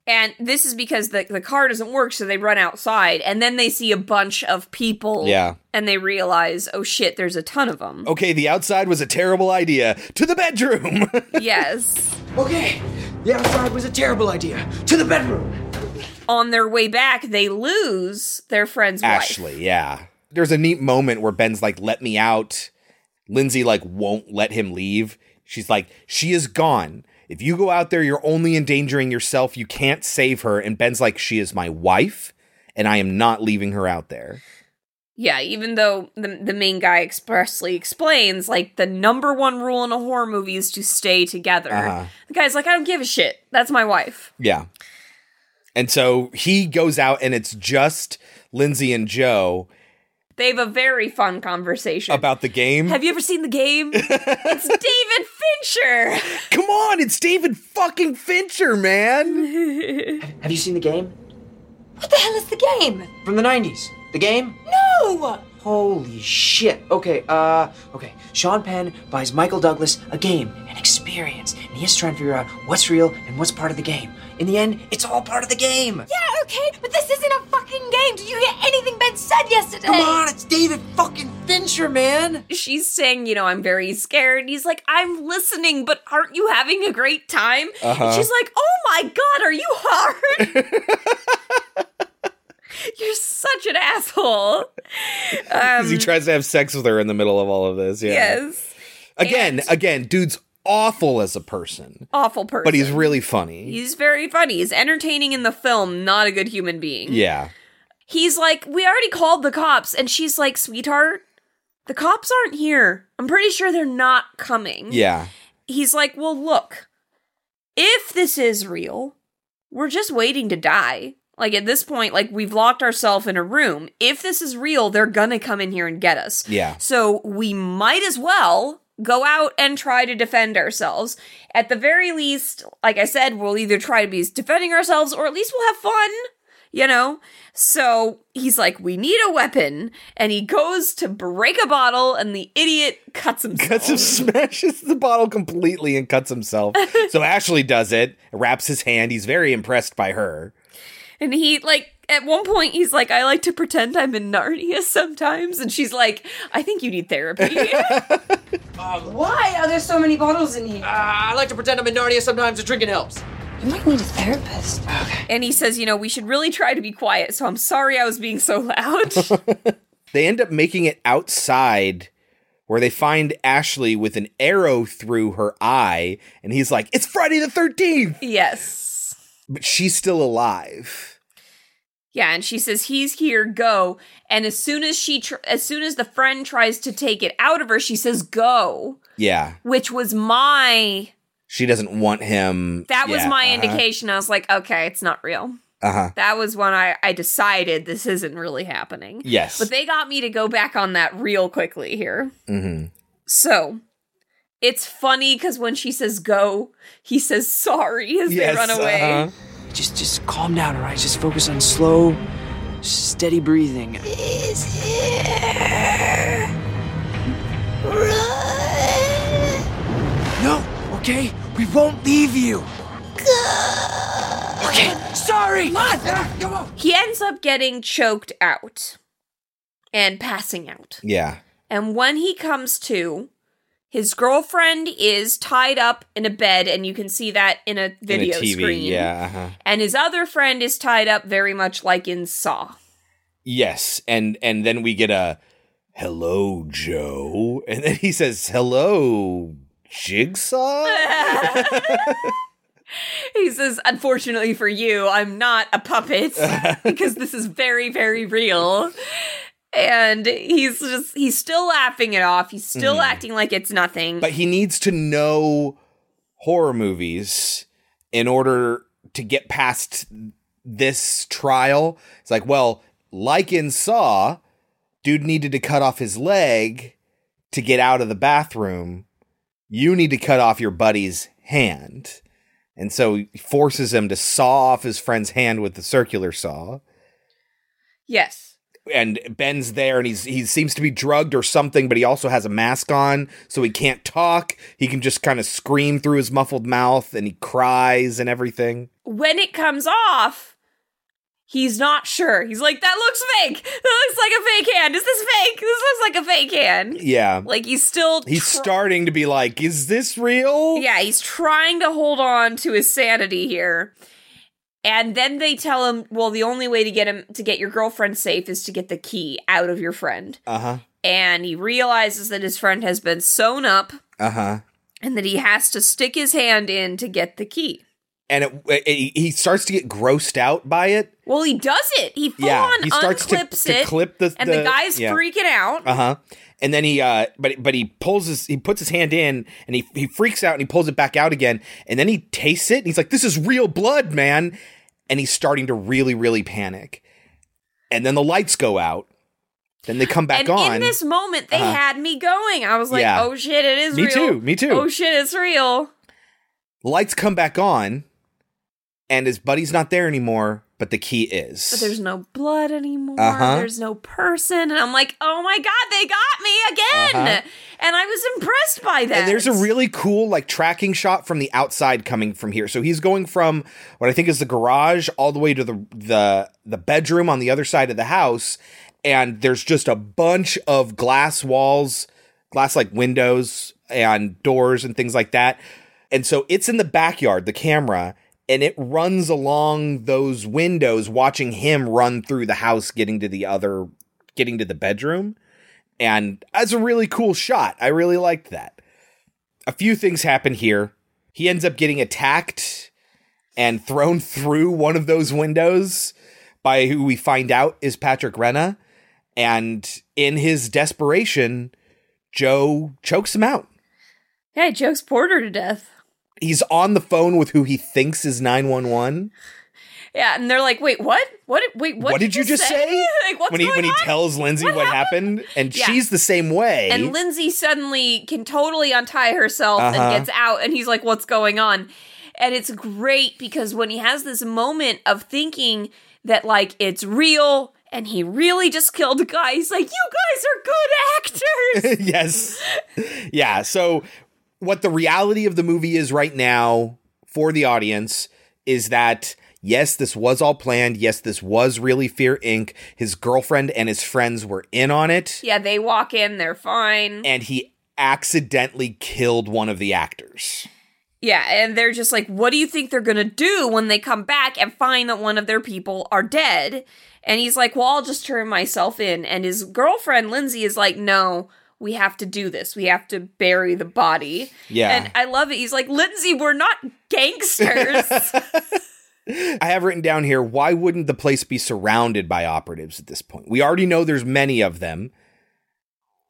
And this is because the, the car doesn't work, so they run outside, and then they see a bunch of people. Yeah. And they realize, oh shit, there's a ton of them. Okay, the outside was a terrible idea. To the bedroom. yes. Okay, the outside was a terrible idea. To the bedroom! On their way back, they lose their friend's wife. Ashley, yeah. There's a neat moment where Ben's like, let me out. Lindsay, like, won't let him leave. She's like, she is gone. If you go out there, you're only endangering yourself. You can't save her. And Ben's like, she is my wife, and I am not leaving her out there. Yeah, even though the the main guy expressly explains like the number one rule in a horror movie is to stay together. Uh-huh. The guy's like, I don't give a shit. That's my wife. Yeah. And so he goes out, and it's just Lindsay and Joe They have a very fun conversation. about the game. Have you ever seen the game? it's David Fincher. Come on, it's David fucking Fincher, man. Have you seen the game? What the hell is the game? From the 90s. The game? No! Holy shit. Okay, uh, okay. Sean Penn buys Michael Douglas a game, an experience, and he has to try and figure out what's real and what's part of the game. In the end, it's all part of the game. Yeah, okay, but this isn't a fucking game. Did you hear anything Ben said yesterday? Come on, it's David fucking Fincher, man. She's saying, you know, I'm very scared. And he's like, I'm listening, but aren't you having a great time? Uh-huh. And she's like, oh my God, are you hard? You're such an asshole. Um, 'Cause he tries to have sex with her in the middle of all of this. Yeah. Yes. Again, again, dude's awful as a person, Awful person. but he's really funny. He's very funny. He's entertaining in the film, not a good human being. yeah. He's like, We already called the cops. And she's like, Sweetheart, the cops aren't here. I'm pretty sure they're not coming. Yeah. He's like, Well, look, if this is real, we're just waiting to die. Like at this point, like we've locked ourselves in a room. If this is real, they're gonna come in here and get us. Yeah. So we might as well go out and try to defend ourselves. At the very least, like I said, we'll either try to be defending ourselves or at least we'll have fun, you know? So he's like, we need a weapon. And he goes to break a bottle and the idiot cuts himself. Cuts him, smashes the bottle completely and cuts himself. so Ashley does it, wraps his hand. He's very impressed by her. And he, like, at one point, he's like, I like to pretend I'm in Narnia sometimes. And she's like, I think you need therapy. Why are there so many bottles in here? Uh, I like to pretend I'm in Narnia sometimes. The drinking helps. You might need a therapist. Okay. and he says, You know, we should really try to be quiet. So I'm sorry I was being so loud. They end up making it outside where they find Ashley with an arrow through her eye. And he's like, It's Friday the 13th. yes. But she's still alive. Yeah, and she says he's here, go. And as soon as she, tr- as soon as the friend tries to take it out of her, she says go, Yeah. which was my. She doesn't want him. That was my uh-huh. indication. I was like, okay, it's not real. Uh-huh. That was when I, I decided this isn't really happening. Yes. But they got me to go back on that real quickly here. Mm-hmm. So it's funny because when she says go, he says sorry as they run away. uh-huh. Just, just calm down, all right? Just focus on slow, steady breathing. Is here. Run. No, okay? We won't leave you. Okay, sorry. Ah, come on. He ends up getting choked out and passing out. Yeah. And when he comes to, his girlfriend is tied up in a bed, and you can see that in a video In a TV. screen. Yeah. Uh-huh. And his other friend is tied up very much like in Saw. Yes. And and then we get a hello, Joe. And then he says, Hello, Jigsaw? He says, Unfortunately for you, I'm not a puppet because this is very, very real. And he's just, he's still laughing it off. He's still Mhm. acting like it's nothing. but he needs to know horror movies in order to get past this trial. It's like, well, like in Saw, dude needed to cut off his leg to get out of the bathroom. You need to cut off your buddy's hand. And so he forces him to saw off his friend's hand with the circular saw. yes. And Ben's there and he's he seems to be drugged or something, but he also has a mask on, so he can't talk. He can just kind of scream through his muffled mouth and he cries and everything. When it comes off, he's not sure. He's like, That looks fake. That looks like a fake hand. Is this fake? This looks like a fake hand. Yeah. Like he's still He's starting to be like, is this real? Yeah, he's trying to hold on to his sanity here. And then they tell him, well, the only way to get him to get your girlfriend safe is to get the key out of your friend. Uh-huh. And he realizes that his friend has been sewn up Uh-huh. and that he has to stick his hand in to get the key. and it, it, he starts to get grossed out by it. Well, he does it. He full Yeah, on he starts to- unclips to it, clip the- and the, the- guy's yeah. freaking out. Uh huh. And then he, uh, but but he pulls his, he puts his hand in, and he he freaks out, and he pulls it back out again, and then he tastes it, and he's like, "This is real blood, man!" And he's starting to really, really panic. And then the lights go out. Then they come back and on. in this moment, they Uh-huh. had me going. I was like, Yeah. "Oh shit, it is Me real." too, me too. Oh shit, it's real. Lights come back on, and his buddy's not there anymore, but the key is. But there's no blood anymore. Uh-huh. There's no person, and I'm like, "Oh my god, they got me again!" Uh-huh. And I was impressed by that. And there's a really cool like tracking shot from the outside coming from here. So he's going from what I think is the garage all the way to the the the bedroom on the other side of the house and there's just a bunch of glass walls, glass like windows and doors and things like that. And so it's in the backyard, the camera, and it runs along those windows watching him run through the house getting to the other getting to the bedroom and that's a really cool shot. I really liked that. A few things happen here. He ends up getting attacked and thrown through one of those windows by who we find out is Patrick Renna. And in his desperation, Joe chokes him out. yeah, he chokes Porter to death. He's on the phone with who he thinks is 911. Yeah, and they're like, "Wait, what? What? Wait, what, What, did you just say? like, what's when he when he tells Lindsay what, happened? and Yeah. she's the same way. And Lindsay suddenly can totally untie herself Uh-huh. and gets out, and he's like, What's going on? And it's great because when he has this moment of thinking that, like, it's real and he really just killed a guy, he's like, You guys are good actors. yes. Yeah. So, what the reality of the movie is right now for the audience is that yes, this was all planned. Yes, this was really Fear Inc. His girlfriend and his friends were in on it, yeah, they walk in, they're fine. and he accidentally killed one of the actors. Yeah, and they're just like, what do you think they're gonna do when they come back and find that one of their people are dead? And he's like, well, I'll just turn myself in. And his girlfriend, Lindsay, is like, no, we have to do this. We have to bury the body. Yeah. And I love it. He's like, Lindsay, we're not gangsters. I have written down here why wouldn't the place be surrounded by operatives at this point? We already know there's many of them.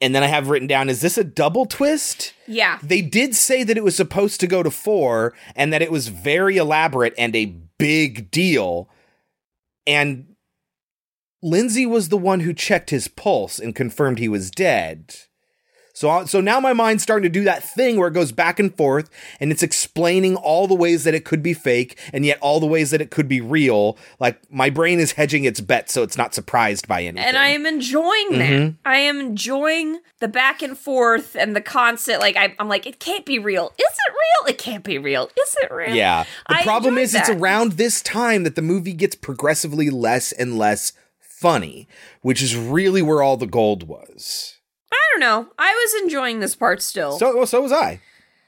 And then I have written down is this a double twist? yeah. They did say that it was supposed to go to four and that it was very elaborate and a big deal. And Lindsay was the one who checked his pulse and confirmed he was dead. So, so now my mind's starting to do that thing where it goes back and forth and it's explaining all the ways that it could be fake and yet all the ways that it could be real. Like my brain is hedging its bet so it's not surprised by anything. And I am enjoying that. Mhm. I am enjoying the back and forth and the constant, like, I, I'm like, it can't be real. Is it real? It can't be real. Is it real? Yeah. The I problem is it's around this time that the movie gets progressively less and less funny, which is really where all the gold was. I don't know. I was enjoying this part still. So well, so was I.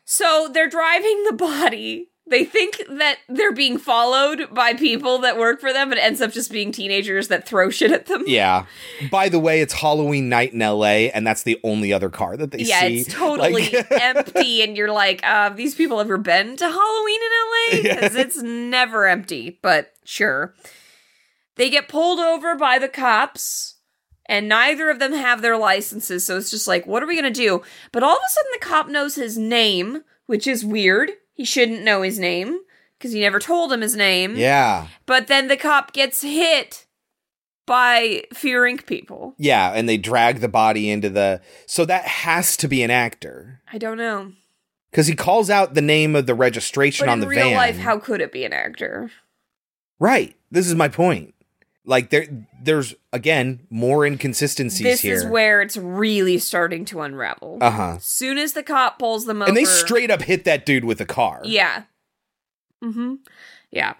So they're driving the body. They think that they're being followed by people that work for them, but it ends up just being teenagers that throw shit at them. Yeah. By the way, it's Halloween night in LA, and that's the only other car that they yeah, see. Yeah, it's totally Like- empty, and you're like, uh, "Have these people ever been to Halloween in LA? Because it's never empty." But sure, they get pulled over by the cops, and neither of them have their licenses. So it's just like, what are we gonna do? But all of a sudden, the cop knows his name, which is weird. He shouldn't know his name because he never told him his name. yeah. But then the cop gets hit by Fear Inc. people. Yeah, and they drag the body into the so that has to be an actor. I don't know. Because he calls out the name of the registration But on in the real van. life, how could it be an actor? Right. This is my point. Like there there's again more inconsistencies here. This here. is where it's really starting to unravel. Uh-huh. Soon as the cop pulls them over, and they straight up hit that dude with a car. yeah, mm-hmm, yeah.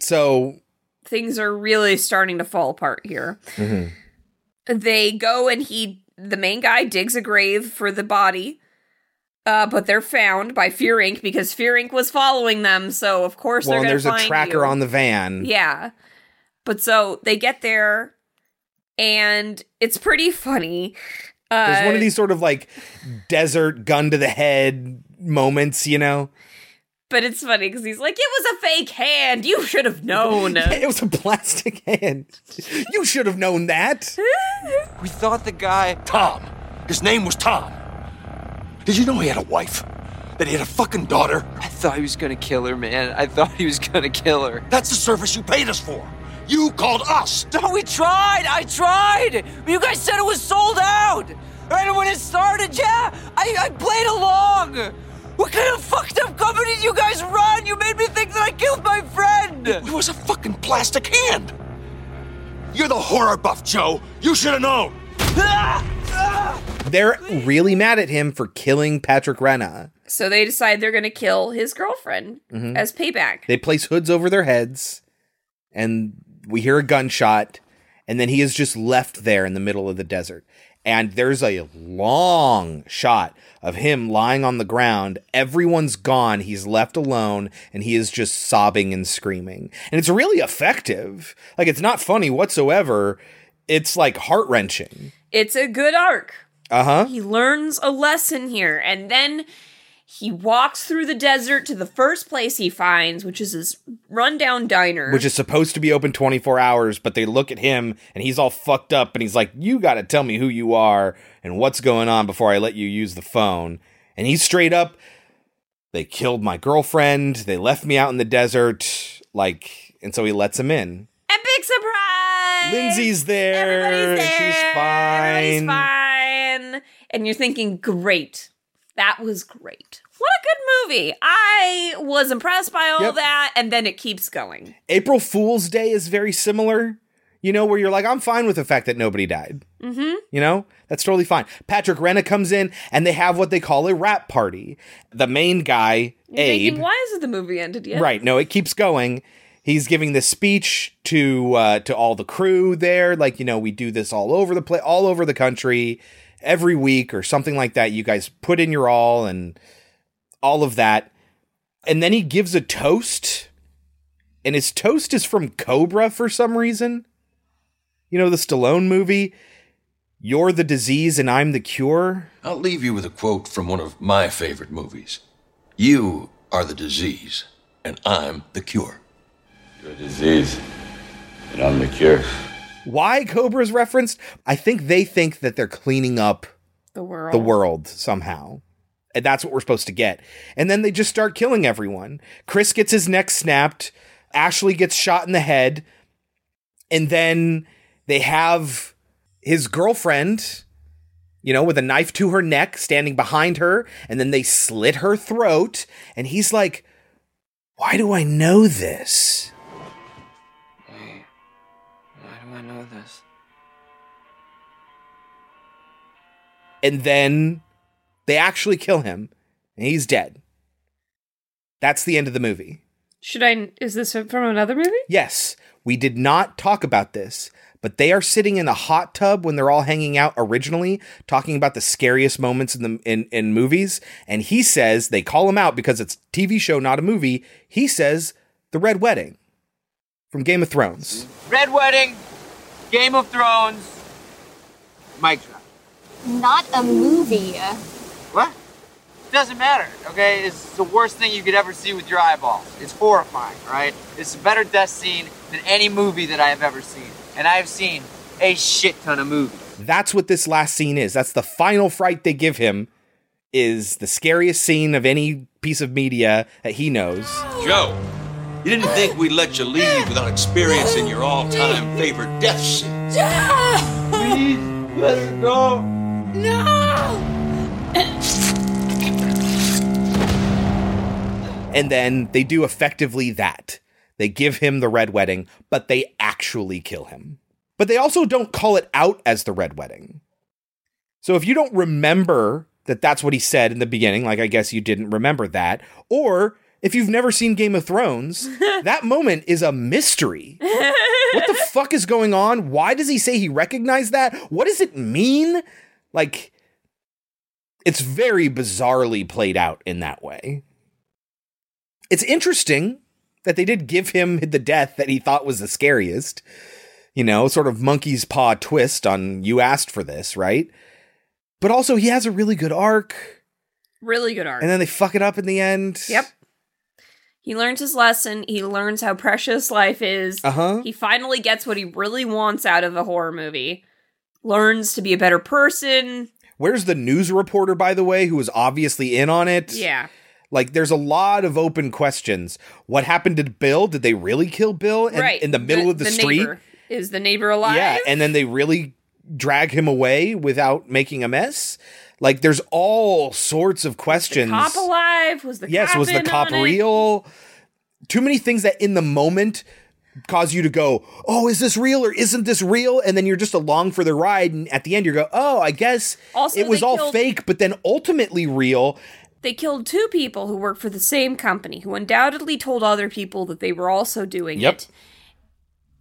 So Things are really starting to fall apart here. mhm. They go and he, the main guy, digs a grave for the body. Uh, but they're found by Fear Inc. because Fear Inc. was following them, so of course well, there's a tracker you. on the van. Yeah. But so they get there and it's pretty funny. There's one Uh, of these sort of like desert gun to the head moments, you know? But it's funny because he's like, it was a fake hand. You should have known. it was a plastic hand. You should have known that. We thought the guy. Tom. His name was Tom. Did you know he had a wife? That he had a fucking daughter? I thought he was gonna kill her, man. I thought he was gonna kill her. That's the service you paid us for. You called us. No, we tried. I tried. You guys said it was sold out. Right when it started, yeah, I, I played along. What kind of fucked up company do you guys run? You made me think that I killed my friend. It was a fucking plastic hand. You're the horror buff, Joe. You should have known. They're really mad at him for killing Patrick Renna. So they decide they're going to kill his girlfriend Mhm. as payback. They place hoods over their heads, and we hear a gunshot, and then he is just left there in the middle of the desert. And there's a long shot of him lying on the ground. Everyone's gone. He's left alone, and he is just sobbing and screaming. And it's really effective. Like, it's not funny whatsoever. It's like heart wrenching. It's a good arc. Uh huh. He learns a lesson here, and then he walks through the desert to the first place he finds, which is his rundown diner. which is supposed to be open 24 hours, but they look at him and he's all fucked up and he's like, You got to tell me who you are and what's going on before I let you use the phone. And he's straight up, They killed my girlfriend. They left me out in the desert. Like, and so he lets him in. Epic surprise! Lindsay's there. Everybody's there. She's fine. Everybody's fine. And you're thinking, great. That was great. What a good movie. I was impressed by all Yep. that, and then it keeps going. April Fool's Day is very similar, you know, where you're like, I'm fine with the fact that nobody died. Mm-hmm. You know, that's totally fine. Patrick Renna comes in and they have what they call a rap party. The main guy, You're Abe, thinking, why isn't the movie ended yet? right? No, it keeps going. He's giving this speech to uh, to all the crew there, like you know, we do this all over the place, all over the country, every week or something like that. You guys put in your all and all of that, and then he gives a toast, and his toast is from Cobra for some reason. You know the Stallone movie. You're the disease and I'm the cure. I'll leave you with a quote from one of my favorite movies. You are the disease, and I'm the cure. You're a disease, and I'm the cure. Why Cobra's referenced? I think they think that they're cleaning up The world. the world somehow. And that's what we're supposed to get. And then they just start killing everyone. Chris gets his neck snapped. Ashley gets shot in the head. And then they have his girlfriend, you know, with a knife to her neck, standing behind her. And then they slit her throat. And he's like, Why do I know this? I know this? and then they actually kill him and he's dead that's the end of the movie Should I? Is this from another movie? yes we did not talk about this but they are sitting in a hot tub when they're all hanging out originally talking about the scariest moments in the in, in movies and he says they call him out because it's a tv show not a movie he says the red wedding from game of thrones Red Wedding, Game of Thrones, Mic drop. Not a movie. What? Doesn't matter, okay? It's the worst thing you could ever see with your eyeballs. It's horrifying, right? It's a better death scene than any movie that I have ever seen. And I have seen a shit ton of movies. that's what this last scene is that's the final fright they give him is the scariest scene of any piece of media that he knows Joe, you didn't think we'd let you leave without experiencing your all-time favorite death scene. Please, let her go. No! And then they do effectively that. They give him the red wedding, but they actually kill him. But they also don't call it out as the red wedding. So if you don't remember that that's what he said in the beginning, like I guess you didn't remember that, or if you've never seen Game of Thrones, that moment is a mystery. what the fuck is going on? Why does he say he recognized that? What does it mean? Like, it's very bizarrely played out in that way. It's interesting that they did give him the death that he thought was the scariest. You know, sort of monkey's paw twist on you asked for this, right? But also, he has a really good arc, Really good arc. and then they fuck it up in the end. Yep. He learns his lesson. He learns how precious life is. Uh huh. He finally gets what he really wants out of a horror movie. Learns to be a better person. Where's the news reporter, by the way, who was obviously in on it? Yeah. Like, there's a lot of open questions. What happened to Bill? Did they really kill Bill in, right. in the middle of the, street? neighbor. Is the neighbor alive? Yeah, and then they really drag him away without making a mess. Like, there's all sorts of questions. Cop alive? Was the yes, was the cop on it? real? Too many things that in the moment cause you to go, "Oh, is this real or isn't this real?" And then you're just along for the ride, and at the end you go, "Oh, I guess Also, it was all killed- fake," but then ultimately real. They killed two people who worked for the same company, who undoubtedly told other people that they were also doing Yep. it.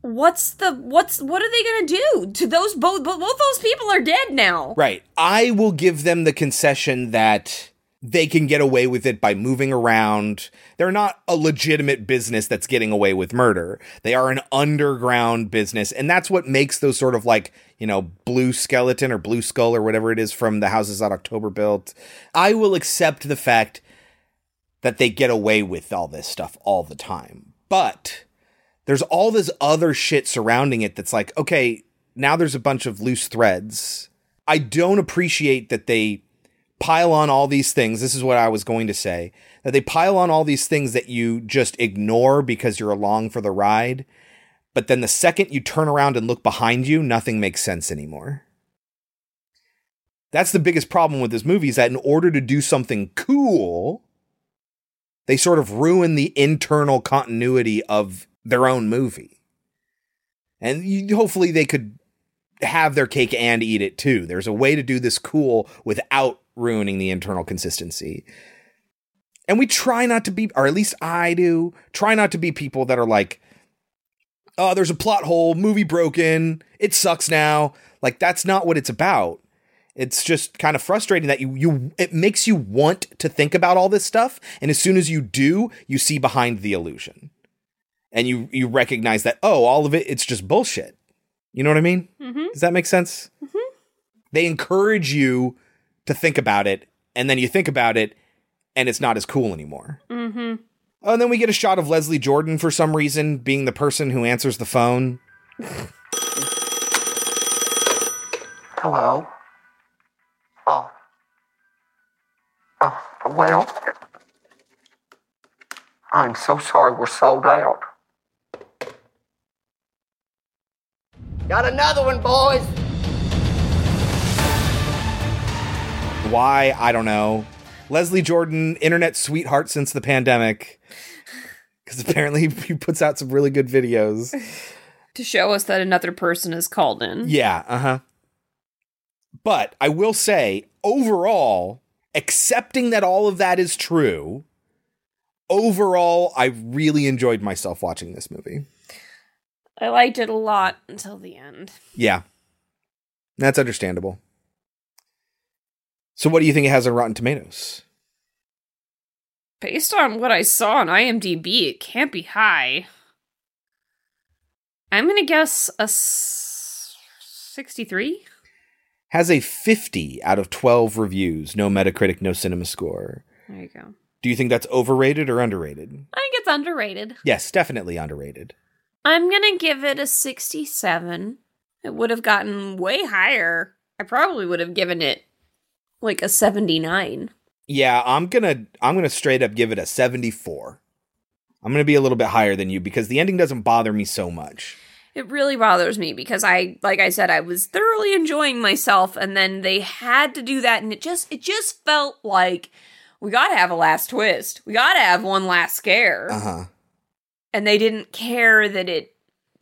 What's the what's what are they gonna do to those both? Both those people are dead now. Right. I will give them the concession that they can get away with it by moving around. They're not a legitimate business that's getting away with murder. They are an underground business. And that's what makes those sort of like, you know, blue skeleton or blue skull or whatever it is from the houses that October built. I will accept the fact that they get away with all this stuff all the time. But there's all this other shit surrounding it that's like, okay, now there's a bunch of loose threads. I don't appreciate that they pile on all these things. This is what I was going to say that they pile on all these things that you just ignore because you're along for the ride. But then the second you turn around and look behind you, nothing makes sense anymore. That's the biggest problem with this movie is that in order to do something cool, they sort of ruin the internal continuity of their own movie. And you, hopefully they could have their cake and eat it too. There's a way to do this cool without ruining the internal consistency. And we try not to be, or at least I do, try not to be people that are like, oh, there's a plot hole, movie broken, it sucks now. Like that's not what it's about. It's just kind of frustrating that you you it makes you want to think about all this stuff, and as soon as you do, you see behind the illusion, and you you recognize that oh, all of it it's just bullshit. You know what I mean? Mhm. Does that make sense? They encourage you to think about it, and then you think about it, and it's not as cool anymore. Mm-hmm. Oh, and then we get a shot of Leslie Jordan for some reason being the person who answers the phone. Hello? Oh. Oh, well. I'm so sorry we're sold out. Got another one, boys. Why? I don't know. Leslie Jordan, internet sweetheart since the pandemic. Because apparently he puts out some really good videos. To show us that another person is called in. Yeah, uh huh. But I will say, overall, accepting that all of that is true, overall, I really enjoyed myself watching this movie. I liked it a lot until the end. Yeah. That's understandable. So, what do you think it has on Rotten Tomatoes? Based on what I saw on IMDb, it can't be high. I'm gonna guess a s- 63. Has a 50 out of 12 reviews, no Metacritic, no cinema score. There you go. Do you think that's overrated or underrated? I think it's underrated. Yes, definitely underrated. I'm gonna give it a 67. It would have gotten way higher. I probably would have given it like a 79. Yeah, I'm gonna I'm gonna straight up give it a 74. I'm gonna be a little bit higher than you because the ending doesn't bother me so much. It really bothers me because I like I said I was thoroughly enjoying myself and then they had to do that and it just it just felt like we got to have a last twist. We got to have one last scare. Uh huh. And they didn't care that it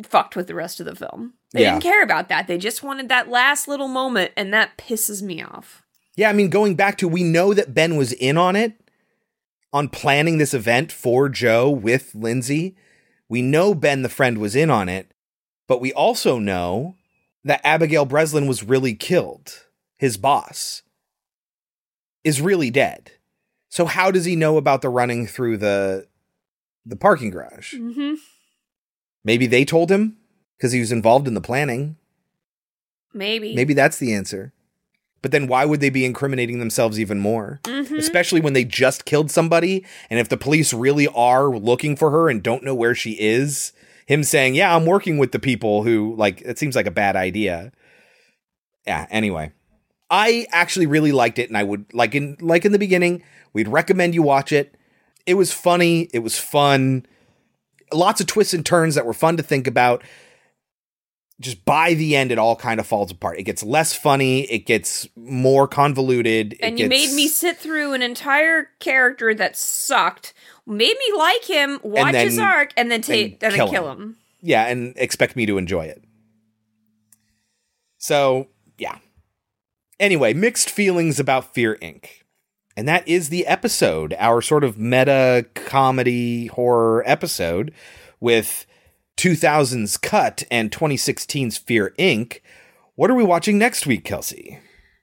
fucked with the rest of the film. They Yeah. didn't care about that. They just wanted that last little moment and that pisses me off. Yeah, I mean, going back to we know that Ben was in on it, on planning this event for Joe with Lindsay. We know Ben, the friend, was in on it, but we also know that Abigail Breslin was really killed. His boss is really dead. So how does he know about the running through the the parking garage? Mhm. Maybe they told him because he was involved in the planning. Maybe. Maybe that's the answer. But then why would they be incriminating themselves even more? Mhm. Especially when they just killed somebody. And if the police really are looking for her and don't know where she is, him saying, Yeah, I'm working with the people who, like, it seems like a bad idea. Yeah, anyway. I actually really liked it, and I would like in like in the beginning, we'd recommend you watch it. It was funny, it was fun, lots of twists and turns that were fun to think about just by the end, it all kind of falls apart. It gets less funny. It gets more convoluted. and it you gets, made me sit through an entire character that sucked, made me like him, watch his arc, and then take and and kill then kill him. him. yeah, and expect me to enjoy it. So yeah. Anyway, mixed feelings about Fear Inc. And that is the episode, our sort of meta comedy horror episode with 2000's Cut and 2016's Fear Inc. What are we watching next week, Kelsey?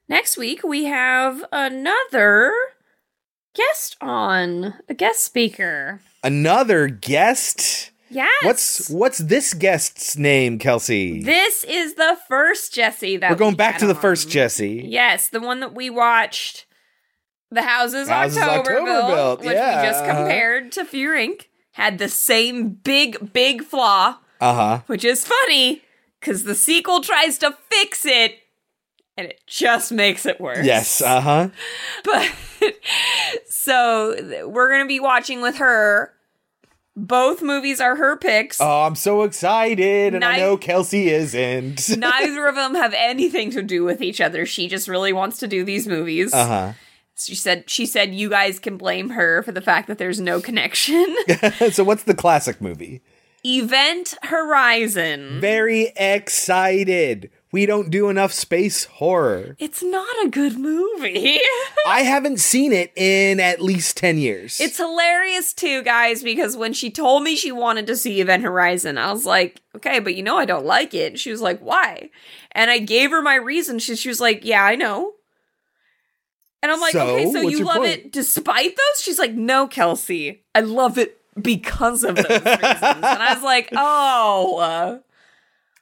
Next week we have another guest on, a guest speaker. Another guest? Yes. What's what's this guest's name, Kelsey? This is the first Jesse that We're going we back to the on. first Jesse. Yes, the one that we watched, The Houses, Houses October Built, Octoberville, which yeah, we just uh-huh. compared to Fear Inc. Had the same big, big flaw, Uh-huh. which is funny because the sequel tries to fix it and it just makes it worse. Yes, uh-huh. But so we're going to be watching with her. Both movies are her picks. Oh, I'm so excited, and I know Kelsey isn't. Neither of them have anything to do with each other. She just really wants to do these movies. uh She said she said you guys can blame her for the fact that there's no connection. so, what's the classic movie? Event Horizon. Very excited. We don't do enough space horror. It's not a good movie. I haven't seen it in at least 10 years. it's hilarious too, guys, because when she told me she wanted to see Event Horizon, I was like, okay, but you know I don't like it. She was like, why? And I gave her my reason. She, she was like, yeah, I know. And I'm like, So, okay, so you love point? it despite those? She's like, no, Kelsey, I love it because of those reasons. and I was like, oh, uh,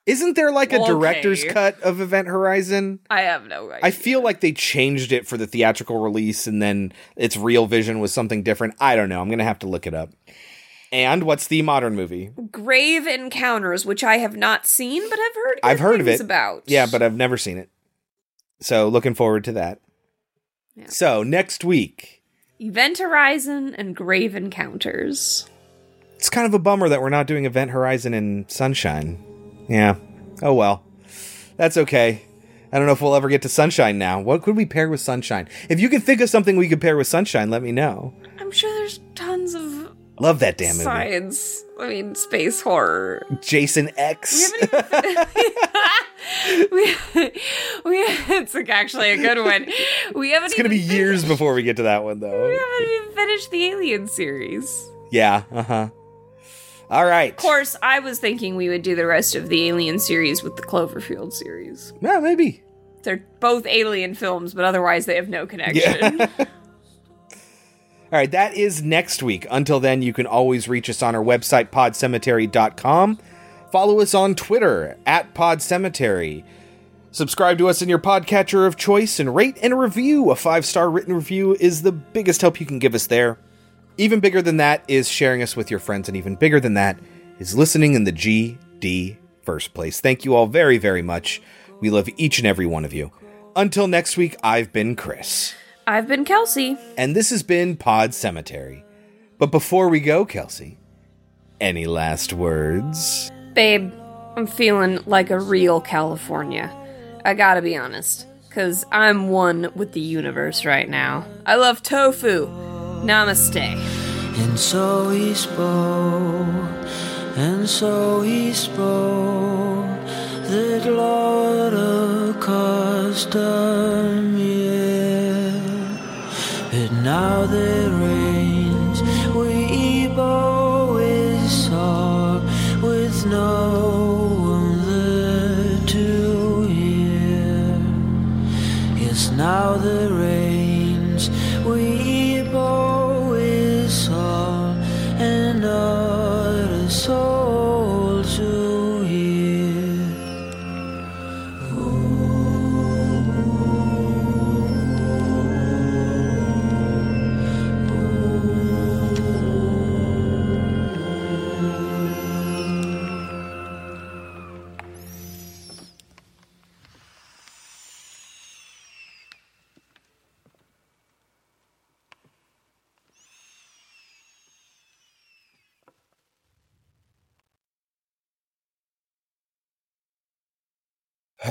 Isn't there like a Okay. director's cut of Event Horizon? I have no idea. I feel like they changed it for the theatrical release and then its real vision was something different. I don't know. I'm going to have to look it up. And what's the modern movie? Grave Encounters, which I have not seen, but I've heard. I've heard of it. About Yeah, but I've never seen it. So looking forward to that. So next week, Event Horizon and Grave Encounters. it's kind of a bummer that we're not doing Event Horizon in Sunshine. Yeah. Oh well. That's okay. I don't know if we'll ever get to Sunshine now. What could we pair with Sunshine? If you could think of something we could pair with Sunshine, let me know. I'm sure there's tons of Love that damn movie. science. I mean, space horror. Jason X. We, we it's like actually a good one. We haven't It's going to be even years before we get to that one, though. we haven't even finished the Alien series. Yeah. Uh huh. All right. Of course, I was thinking we would do the rest of the Alien series with the Cloverfield series. Yeah, maybe. They're both Alien films, but otherwise they have no connection. All right, that is next week. Until then, you can always reach us on our website, podcemetery.com. Follow us on Twitter, at podcemetery. Subscribe to us in your podcatcher of choice and rate and review. A five star written review is the biggest help you can give us there. Even bigger than that is sharing us with your friends, and even bigger than that is listening in the GD first place. Thank you all very, very much. We love each and every one of you. Until next week, I've been Chris. I've been Kelsey. And this has been Pod Cemetery. But before we go, Kelsey, any last words? Babe, I'm feeling like a real California. I gotta be honest, because I'm one with the universe right now. I love tofu. Namaste. And so he spoke, and so he spoke, that Lord accustomed me. Now there reigns we always saw with no one there to hear. Yes, now the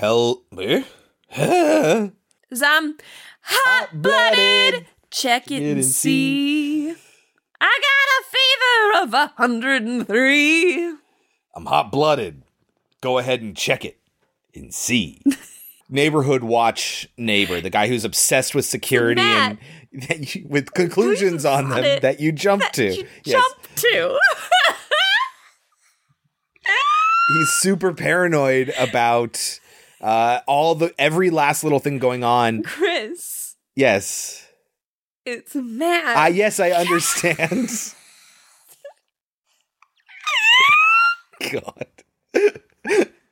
Hell, eh? Huh? Cause I'm hot blooded. Check it and see. I got a fever of a hundred and three. I'm hot blooded. Go ahead and check it and see. Neighborhood watch neighbor, the guy who's obsessed with security and that you, with conclusions on them it. that you jump to. You Yes. jump to. He's super paranoid about uh, all the every last little thing going on. Chris, Yes. it's mad. Ah, yes, I understand. God.